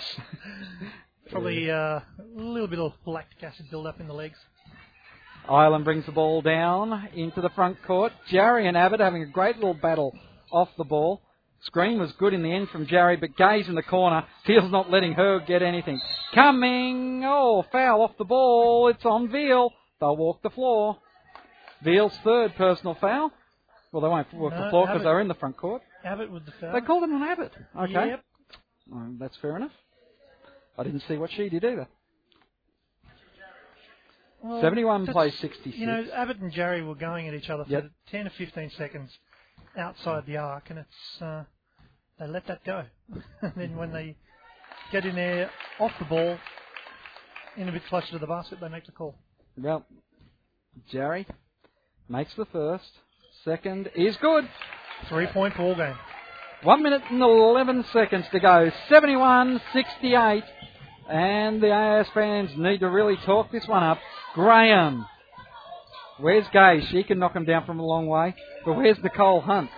Probably uh, a little bit of lactic acid build up in the legs. Ireland brings the ball down into the front court. Jarry and Abbott having a great little battle off the ball. Screen was good in the end from Jarry, but Gaze in the corner. Veal's not letting her get anything. Cumming. Oh, foul off the ball. It's on Veal. They'll walk the floor. Veal's third personal foul. Well, they won't walk the floor because they're in the front court. Abbott with the foul. They called it on Abbott. Okay. Yep. Um, that's fair enough. I didn't see what she did either. Well, 71 plays 66. You know, Abbott and Jarry were going at each other for Yep. 10 to 15 seconds outside the arc, and it's uh, they let that go. and then when they get in there off the ball, in a bit closer to the basket, they make the call. Well, Jarry makes the first. Second is good. Three point ball game. One minute and 11 seconds to go. 71 68. And the AS fans need to really talk this one up. Graham. Where's Gay? She can knock him down from a long way. But where's Nicole Hunt?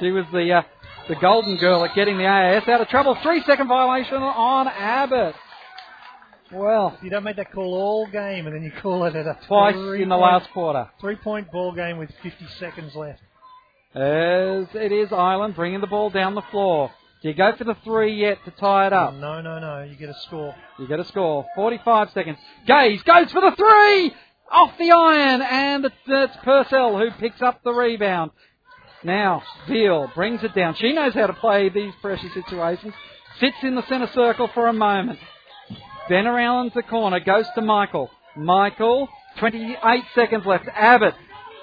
She was the uh, the golden girl at getting the AS out of trouble. Three second violation on Abbott. Well, You don't make that call all game, and then you call it at a twice in the last quarter. three point ball game with 50 seconds left. As it is Ireland bringing the ball down the floor. Do you go for the three yet to tie it up? No, no, no. You get a score. You get a score. 45 seconds. Gaze goes for the three! Off the iron! And it's, it's Purcell who picks up the rebound. Now, Veal brings it down. She knows how to play these pressure situations. Sits in the centre circle for a moment. Then around the corner, goes to Michael. Michael, 28 seconds left. Abbott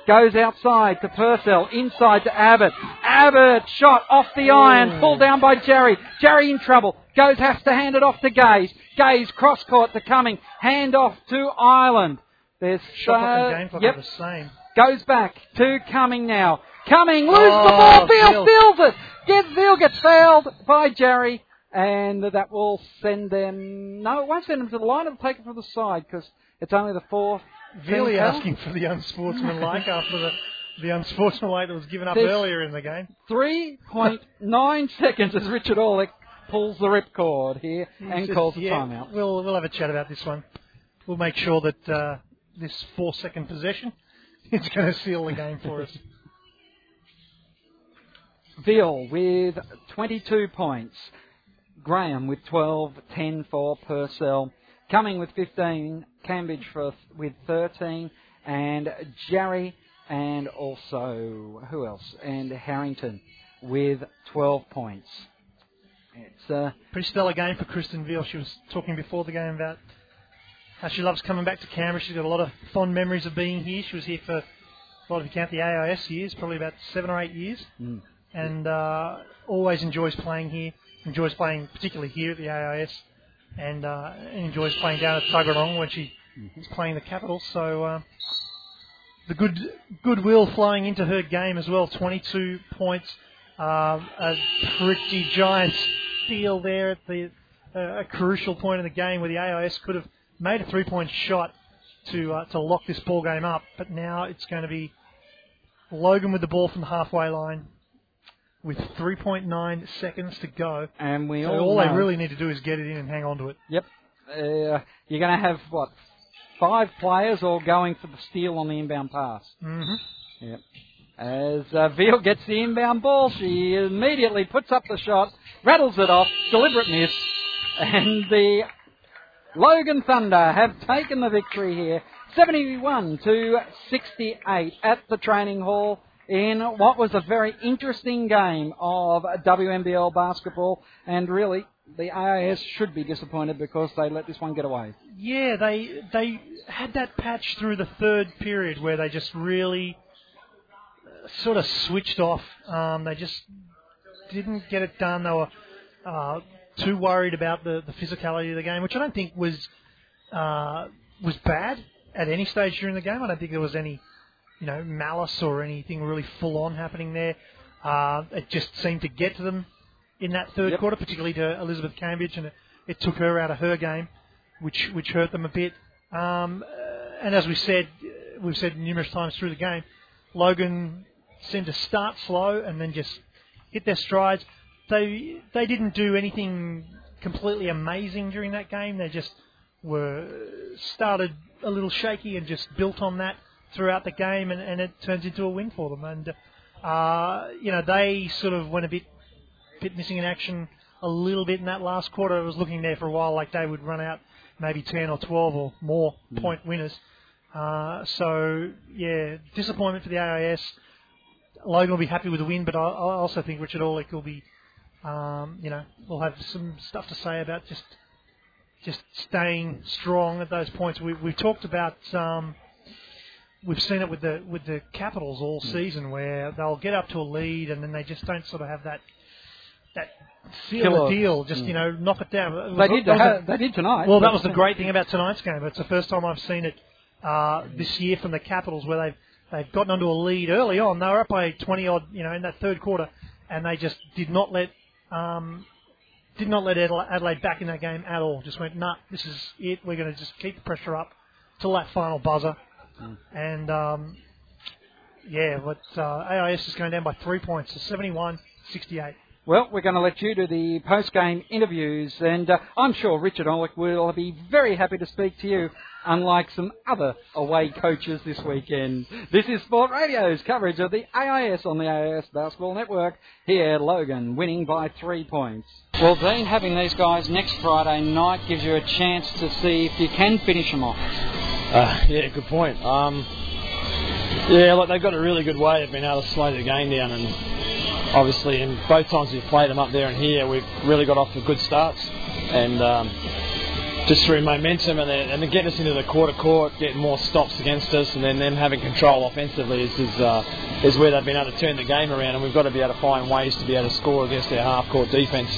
goes outside to Purcell, inside to Abbott. Abbott shot off the iron, mm. pulled down by Jarry. Jarry in trouble. Goes, has to hand it off to Gaze. Gaze cross court to Cumming. Hand off to Ireland. There's Shot game yep, the same. goes back to Cumming now. Cumming loses Oh, the ball. Veal. steals it. Gets gets fouled by Jarry, and that will send them. No, it won't send them to the line. It'll take it from the side because it's only the fourth. Really asking for the unsportsmanlike after the the unsportsmanlike that was given up There's- earlier in the game. 3.9 seconds as Richard Orlick pulls the ripcord here and Just- calls a yeah, timeout. We'll we'll have a chat about this one. We'll make sure that uh, this four second possession is going to seal the game for us. Veal with 22 points. Graham with 12, 10 for Purcell. Cumming with 15, Cambridge for, with 13, and Jarry, and also, who else? And Harrington with 12 points. It's a Pretty stellar game for Kristen Veal. She was talking before the game about how she loves coming back to Canberra. She's got a lot of fond memories of being here. She was here for, well, if you count the AIS years, probably about seven or eight years. mm, and uh, always enjoys playing here. Enjoys playing particularly here at the AIS, and uh, enjoys playing down at Tuggeranong when she is playing the Capitals. So uh, the good goodwill flowing into her game as well. 22 points, uh, a pretty giant steal there at the uh, a crucial point in the game where the AIS could have made a three-point shot to uh, to lock this ball game up, but now it's going to be Logan with the ball from the halfway line with 3.9 seconds to go. And we So all, all they really need to do is get it in and hang on to it. Yep. Uh, you're going to have what five players all going for the steal on the inbound pass. hmm Yep. As uh, Veal gets the inbound ball, she immediately puts up the shot, rattles it off, deliberate miss, and the Logan Thunder have taken the victory here, 71 to 68 at the training hall in what was a very interesting game of WNBL basketball, and really the AIS should be disappointed because they let this one get away. Yeah, they they had that patch through the third period where they just really uh, sort of switched off. Um, they just didn't get it done. They were uh, too worried about the, the physicality of the game, which I don't think was uh, was bad at any stage during the game. I don't think there was any you know malice or anything really full on happening there. Uh, it just seemed to get to them in that third Yep. quarter, particularly to Elizabeth Cambridge, and it, it took her out of her game, which which hurt them a bit. Um, uh, and as we said, uh, we've said numerous times through the game, Logan seemed to start slow and then just hit their strides. They they didn't do anything completely amazing during that game. They just were started a little shaky and just built on that throughout the game, and, and it turns into a win for them. And uh, you know they sort of went a bit bit missing in action a little bit in that last quarter. I was looking there for a while like they would run out maybe 10 or 12 or more point winners. Uh, so, yeah, disappointment for the AIS. Logan will be happy with the win, but I, I also think Richard Orlick will be, um, you know, will have some stuff to say about just just staying strong at those points. We, we've talked about um, we've seen it with the with the Capitals all season, where they'll get up to a lead and then they just don't sort of have that that seal Killer. the deal, just you know knock it down. They did. that was They did tonight. well, that was the great thing about tonight's game. It's the first time I've seen it uh, this year from the Capitals, where they've they've gotten onto a lead early on. They were up by 20 odd, you know, in that third quarter, and they just did not let um, did not let Adelaide back in that game at all. Just went, nah, this is it. We're going to just keep the pressure up till that final buzzer, and um, yeah, but uh, AIS is going down by three points, so 71-68. Well, we're going to let you do the post-game interviews, and uh, I'm sure Richard Orlick will be very happy to speak to you, unlike some other away coaches this weekend. This is Sport Radio's coverage of the AIS on the AIS Basketball Network. Here, Logan winning by three points. Well, Dean, having these guys next Friday night gives you a chance to see if you can finish them off. Uh, yeah, good point. Um, yeah, look, they've got a really good way of being able to slow the game down, and obviously, in both times we've played them up there and here, we've really got off to good starts, and um, just through momentum and then, and then getting us into the quarter court, getting more stops against us, and then them having control offensively is is, uh, is where they've been able to turn the game around, and we've got to be able to find ways to be able to score against their half court defence.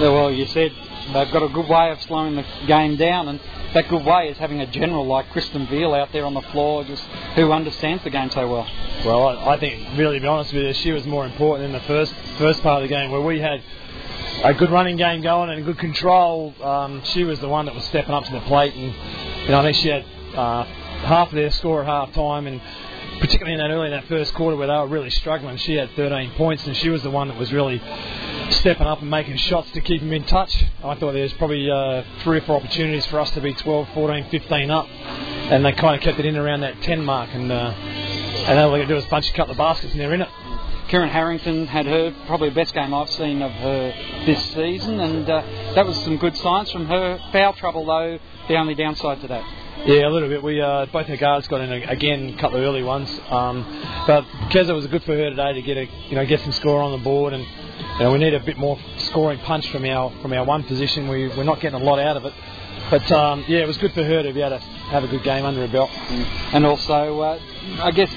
Yeah, well, you said they've got a good way of slowing the game down, and that good way is having a general like Kristen Veal out there on the floor, just who understands the game so well. Well, I, I think, really, to be honest with you, she was more important in the first first part of the game where we had a good running game going and good control. Um, she was the one that was stepping up to the plate, and you know, I think she had uh, half of their score at half time, and particularly in that early in that first quarter where they were really struggling, she had 13 points, and she was the one that was really stepping up and making shots to keep them in touch. I thought there was probably uh, three or four opportunities for us to be 12, 14, 15 up, and they kind of kept it in around that 10 mark, and uh, and all they could do was punch a couple of baskets, and they're in it. Kieran Harrington had her probably the best game I've seen of her this season, and uh, that was some good signs from her. Foul trouble, though, the only downside to that. Yeah, a little bit. We uh, both our guards got in a, again, a couple of early ones. Um, but Keza was good for her today to get a you know get some score on the board, and you know we need a bit more scoring punch from our from our one position. We we're not getting a lot out of it. But um, yeah, it was good for her to be able to have a good game under her belt. And also, uh, I guess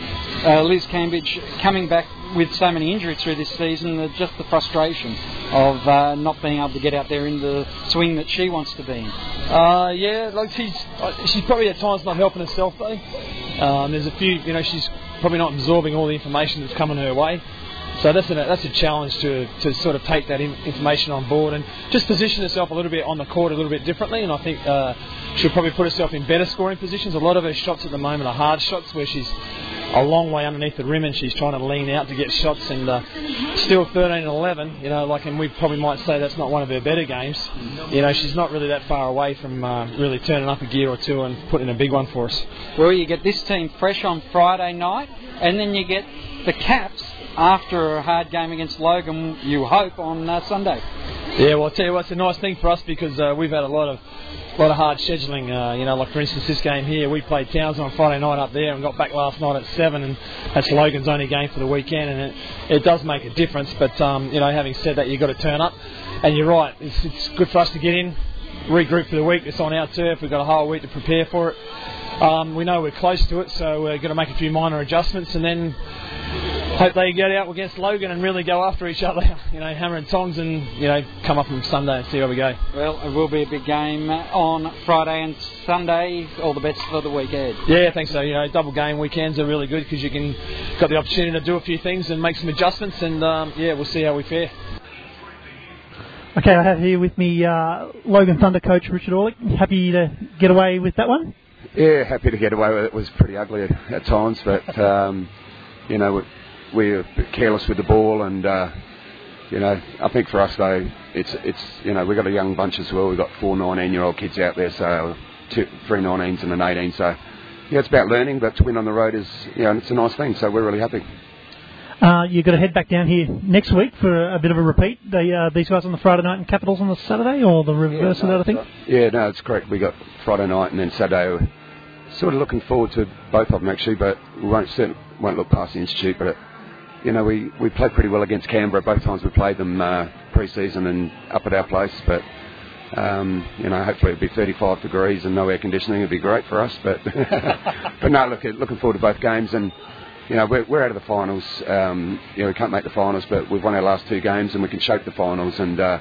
uh, Liz Cambridge coming back with so many injuries through this season, uh, just the frustration of uh, not being able to get out there in the swing that she wants to be in. Uh, yeah, like she's uh, she's probably at times not helping herself though. Um, there's a few, you know, she's probably not absorbing all the information that's coming her way. So that's a, that's a challenge to, to sort of take that in, information on board and just position herself a little bit on the court a little bit differently. And I think uh, she'll probably put herself in better scoring positions. A lot of her shots at the moment are hard shots where she's a long way underneath the rim and she's trying to lean out to get shots and uh, still 13 and 11 you know like and we probably might say that's not one of her better games you know she's not really that far away from uh, really turning up a gear or two and putting a big one for us well you get this team fresh on Friday night and then you get the Caps after a hard game against Logan you hope on uh, Sunday yeah well I'll tell you what it's a nice thing for us because uh, we've had a lot of a lot of hard scheduling. Uh, you know, like for instance, this game here, we played Townsville on Friday night up there and got back last night at seven, and that's Logan's only game for the weekend, and it, it does make a difference. But um, you know, having said that, you've got to turn up, and you're right. It's, it's good for us to get in, regroup for the week. It's on our turf. We've got a whole week to prepare for it. Um, we know we're close to it, so we're going to make a few minor adjustments, and then hope they get out against Logan and really go after each other, you know, hammer and tongs, and you know, come up on Sunday and see how we go. Well, it will be a big game on Friday and Sunday. All the best for the weekend. Yeah, I think so. You know, double game weekends are really good because you can got the opportunity to do a few things and make some adjustments, and um, yeah, we'll see how we fare. Okay, I have here with me uh, Logan Thunder coach Richard Orlick. Happy to get away with that one. Yeah, happy to get away with it. It was pretty ugly at, at times, but um, you know we were careless with the ball, and uh, you know I think for us though it's it's you know we've got a young bunch as well. We've got four 19 year old kids out there, so two, three 19s and an 18. So yeah, it's about learning, but to win on the road is you know it's a nice thing. So we're really happy. Uh, you've got to head back down here next week for a bit of a repeat. They, uh, these guys on the Friday night and Capitals on the Saturday, or the reverse yeah, no, of that, I think. Yeah, no, it's correct. We got Friday night and then Saturday. Sort of looking forward to both of them actually, but we won't certainly won't look past the institute. But it, you know, we we played pretty well against Canberra both times we played them uh, pre-season and up at our place, but. Um, you know, hopefully it'll be 35 degrees and no air conditioning. It'd be great for us, but but no, look, looking forward to both games and you know, we're, we're out of the finals. Um, you know, we can't make the finals, but we've won our last two games and we can shape the finals. And uh,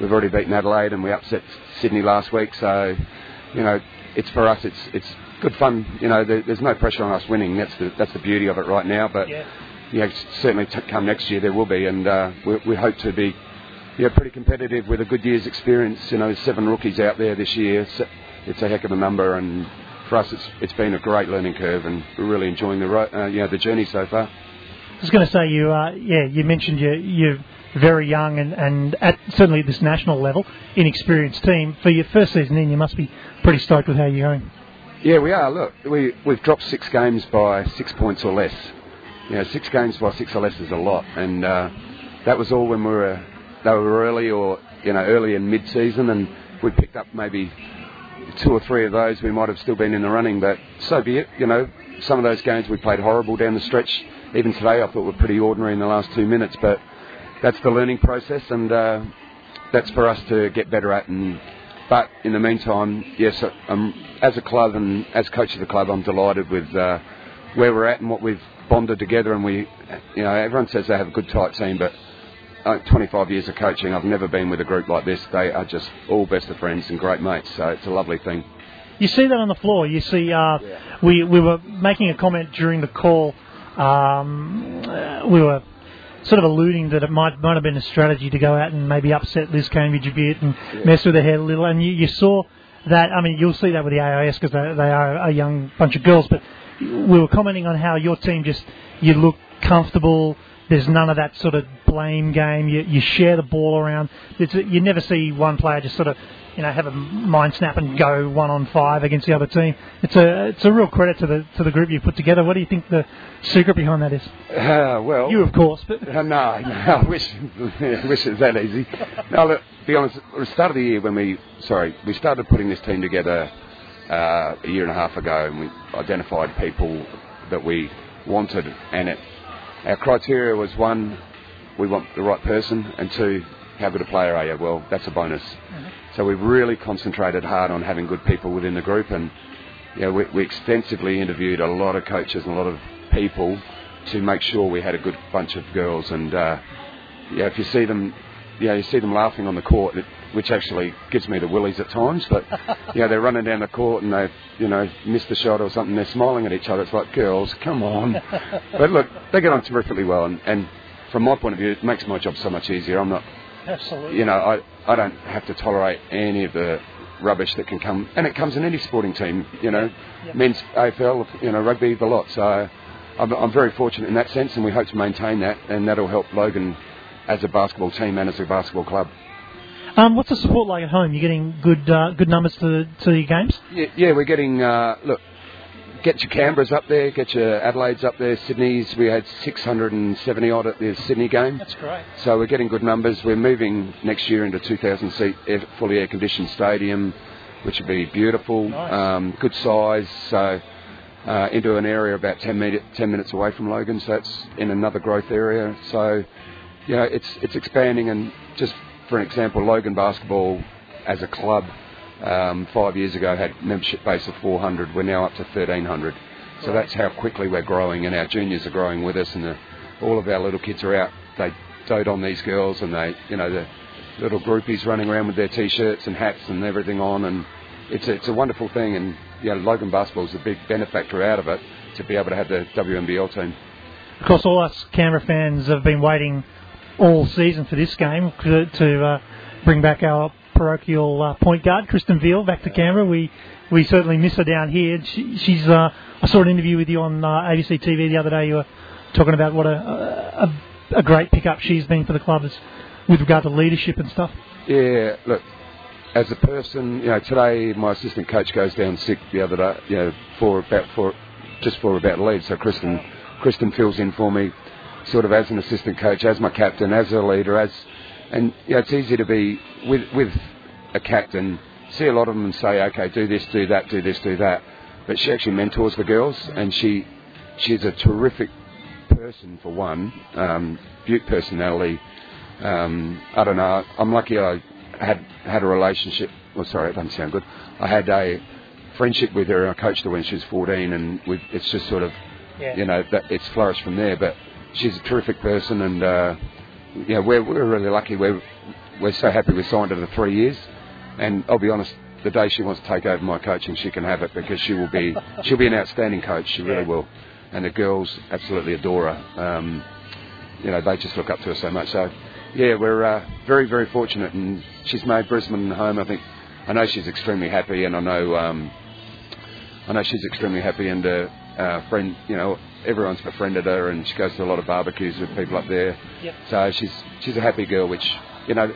we've already beaten Adelaide and we upset Sydney last week. So, you know, it's for us. It's it's good fun. You know, there, there's no pressure on us winning. That's the that's the beauty of it right now. But yeah, you know, certainly t- come next year there will be, and uh, we, we hope to be. Yeah, pretty competitive with a good year's experience. You know, seven rookies out there this year. It's, it's a heck of a number, and for us, it's it's been a great learning curve, and we're really enjoying the uh, you know the journey so far. I was going to say you uh, yeah you mentioned you you're very young and and at certainly at this national level inexperienced team for your first season in you must be pretty stoked with how you're going. Yeah, we are. Look, we we've dropped six games by six points or less. You know, six games by six or less is a lot, and uh, that was all when we were they were early or you know early in mid-season, and we picked up maybe two or three of those, we might have still been in the running, but so be it. You know, some of those games we played horrible down the stretch. Even today, I thought we were pretty ordinary in the last two minutes, but that's the learning process, and uh, that's for us to get better at. And but in the meantime, yes, as a club and as coach of the club, I'm delighted with uh, where we're at and what we've bonded together. And we, you know, everyone says they have a good tight team, but 25 years of coaching, I've never been with a group like this. They are just all best of friends and great mates, so it's a lovely thing. You see that on the floor. You see, uh, yeah. we we were making a comment during the call. Um, uh, we were sort of alluding that it might might have been a strategy to go out and maybe upset Liz Cambridge a bit and yeah. mess with her head a little. And you, you saw that. I mean, you'll see that with the AIS because they, they are a young bunch of girls. But we were commenting on how your team just you look comfortable there's none of that sort of blame game. You, you share the ball around. It's, you never see one player just sort of, you know, have a mind snap and go one on five against the other team. It's a it's a real credit to the to the group you put together. What do you think the secret behind that is? Uh, well, you of course, but uh, no, no, I wish wish it was that easy. No, look, be honest. At the start of the year, when we sorry, we started putting this team together uh, a year and a half ago, and we identified people that we wanted, and it our criteria was one, we want the right person, and two, how good a player are you? Well, that's a bonus. Mm-hmm. So we've really concentrated hard on having good people within the group, and you know, we, we extensively interviewed a lot of coaches and a lot of people to make sure we had a good bunch of girls. And uh, yeah, if you see them, know, you see them laughing on the court, it, which actually gives me the willies at times. But you know, they're running down the court and they, you know, missed a shot or something. They're smiling at each other. It's like, girls, come on. but look, they get on terrifically well, and, and from my point of view, it makes my job so much easier. I'm not, Absolutely. you know, I I don't have to tolerate any of the rubbish that can come, and it comes in any sporting team, you know, Yep. men's AFL, you know, rugby, the lot. So I'm, I'm very fortunate in that sense, and we hope to maintain that, and that'll help Logan as a basketball team and as a basketball club. Um, what's the support like at home? You're getting good uh, good numbers to to your games. Yeah, yeah we're getting uh, look. Get your Canberras up there, get your Adelaide's up there, Sydney's. We had 670 odd at the Sydney game. That's great. So we're getting good numbers. We're moving next year into 2,000 seat air, fully air conditioned stadium, which would be beautiful, Nice. um, good size. So uh, into an area about 10, minute, 10 minutes away from Logan. So that's in another growth area. So you know it's it's expanding. And just for an example, Logan basketball as a club um, five years ago had membership base of 400. We're now up to 1,300. So that's how quickly we're growing, and our juniors are growing with us, and the, all of our little kids are out. They dote on these girls, and they, you know, the little groupies running around with their t-shirts and hats and everything on, and it's a, it's a wonderful thing. And you know, Logan basketball is a big benefactor out of it to be able to have the WNBL team. Of course, all us Canberra fans have been waiting all season for this game to, to uh, bring back our parochial uh, point guard, Kristen Veal, back to Canberra. We we certainly miss her down here. She, she's uh, I saw an interview with you on uh, ABC TV the other day. You were talking about what a, a, a great pickup she's been for the club as, with regard to leadership and stuff. Yeah, look, as a person, you know, today my assistant coach goes down sick the other day, you know, for about for just for about leave. So Kristen, Kristen fills in for me, sort of as an assistant coach, as my captain, as a leader, as and you know, it's easy to be with with a captain. See a lot of them and say, okay, do this, do that, do this, do that. But she actually mentors the girls, and she she's a terrific person for one, um, beaut personality. Um, I don't know. I'm lucky I had had a relationship. Well, sorry, it doesn't sound good. I had a friendship with her, and I coached her when she was 14, and it's just sort of, Yeah. you know, that it's flourished from there. But she's a terrific person, and uh, know, we're we're really lucky. We're we're so happy we signed her to three years, and I'll be honest. The day she wants to take over my coaching, she can have it because she will be she'll be an outstanding coach. She really Yeah. will, and the girls absolutely adore her. Um, you know, they just look up to her so much. So, yeah, we're uh, very, very fortunate, and she's made Brisbane home. I think I know she's extremely happy, and I know um, I know she's extremely happy, and uh, uh, friend, you know, everyone's befriended her, and she goes to a lot of barbecues with people up there. Yep. So she's she's a happy girl, which you know.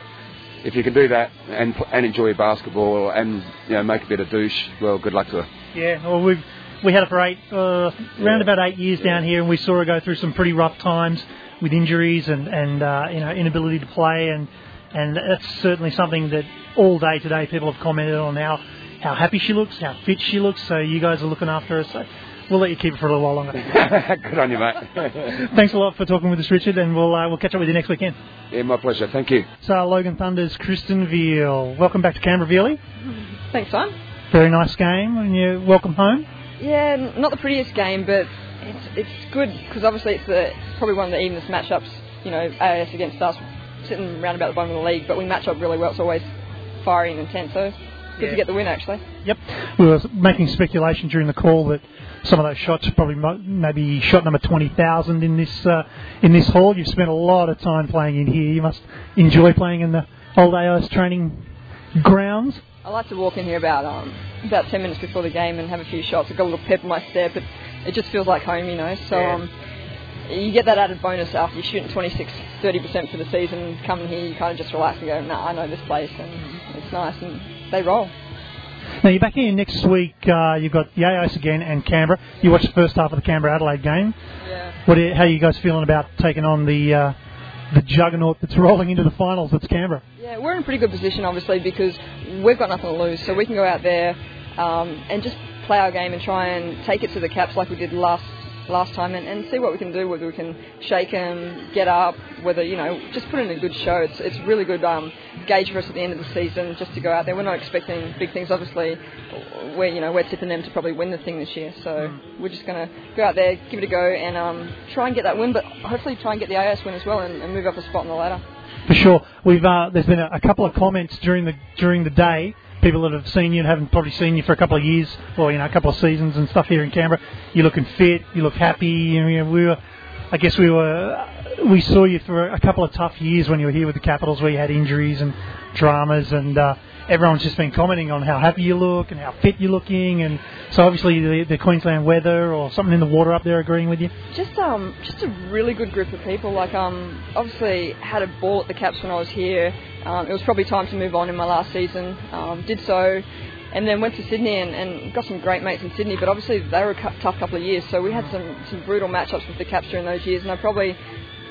If you can do that and and enjoy basketball and you know make a bit of douche, well, good luck to her. Yeah, well, we we had her for eight, uh, around about eight years down here, and we saw her go through some pretty rough times with injuries and and uh, you know inability to play, and and that's certainly something that all day today people have commented on how how happy she looks, how fit she looks. So you guys are looking after her. So we'll let you keep it for a little while longer. good on you, mate. Thanks a lot for talking with us, Richard, and we'll uh, we'll catch up with you next weekend. yeah, my pleasure. Thank you. So Logan Thunder's Kristen Veal. Welcome back to Canberra, Vealy. Thanks, son. Very nice game, and you welcome home. Yeah, not the prettiest game, but it's it's good because obviously it's the probably one of the evenest matchups. You know, AIS against us, sitting round about the bottom of the league, but we match up really well. It's always fiery and intense. So good Yeah. to get the win, actually. Yep. We were making speculation during the call that some of those shots probably maybe shot number twenty thousand in this uh, in this hall. You've spent a lot of time playing in here. You must enjoy playing in the old AIS training grounds. I like to walk in here about um, about ten minutes before the game and have a few shots. I've got a little pep in my step, but it just feels like home, you know. So Yeah. um, you get that added bonus after you're shooting 26, 30 percent for the season. Coming here, you kind of just relax and go, "Nah, I know this place," and it's nice, and they roll. Now you're back here next week. Uh, you've got the AIS again and Canberra. You watched the first half of the Canberra Adelaide game. Yeah. What? Are, how are you guys feeling about taking on the uh, the juggernaut that's rolling into the finals? That's Canberra. Yeah, we're in a pretty good position, obviously, because we've got nothing to lose, so we can go out there um, and just play our game and try and take it to the Caps like we did last last time and, and see what we can do. Whether we can shake them, get up, whether you know, just put in a good show. It's it's really good um, gauge for us at the end of the season just to go out there. We're not expecting big things, obviously. We're you know we're tipping them to probably win the thing this year, so we're just going to go out there, give it a go, and um, try and get that win. But hopefully try and get the AIS win as well and, and move up a spot on the ladder. For sure, we've uh, there's been a, a couple of comments during the during the day. People that have seen you and haven't probably seen you for a couple of years or you know a couple of seasons and stuff here in Canberra. You're looking fit. You look happy. You know, we were, I guess we were, we saw you for a couple of tough years when you were here with the Capitals, where you had injuries and dramas, and uh, everyone's just been commenting on how happy you look and how fit you're looking, and so obviously the, the Queensland weather or something in the water up there agreeing with you. Just um, just a really good group of people. Like um, obviously had a ball at the Caps when I was here. Um, it was probably time to move on in my last season. Um, did so, and then went to Sydney and, and got some great mates in Sydney. But obviously they were a tough couple of years, so we had some some brutal matchups with the Caps during those years, and I probably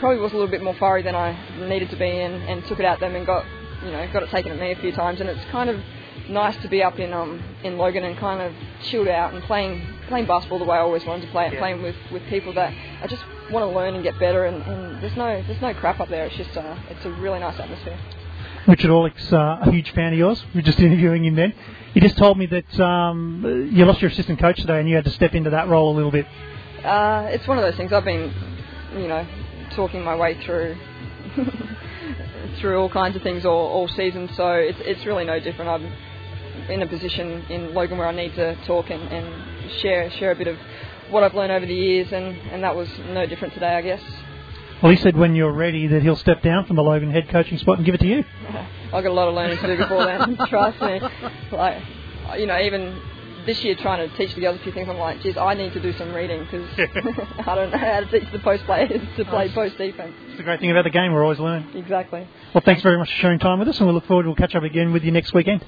probably was a little bit more fiery than I needed to be, and, and took it out them and got you know got it taken at me a few times, and it's kind of nice to be up in um in Logan and kind of chilled out and playing playing basketball the way I always wanted to play it, playing with, with people that I just want to learn and get better, and, and there's no there's no crap up there. It's just uh, it's a really nice atmosphere. Richard Orlick's uh, a huge fan of yours. We are just interviewing him then. He just told me that um, you lost your assistant coach today and you had to step into that role a little bit. Uh, it's one of those things. I've been, you know, talking my way through through all kinds of things all, all season, so it's it's really no different. I'm in a position in Logan where I need to talk and, and share share a bit of what I've learned over the years, and, and that was no different today, I guess. Well, he said when you're ready that he'll step down from the Logan head coaching spot and give it to you. I've got a lot of learning to do before then. Trust me. Like, you know, even this year trying to teach the other few things, I'm like, geez, I need to do some reading because I don't know how to teach the post players to play post defense. It's the great thing about the game, we're always learning. Exactly. Well, thanks very much for sharing time with us, and we'll look forward. We'll catch up again with you next weekend.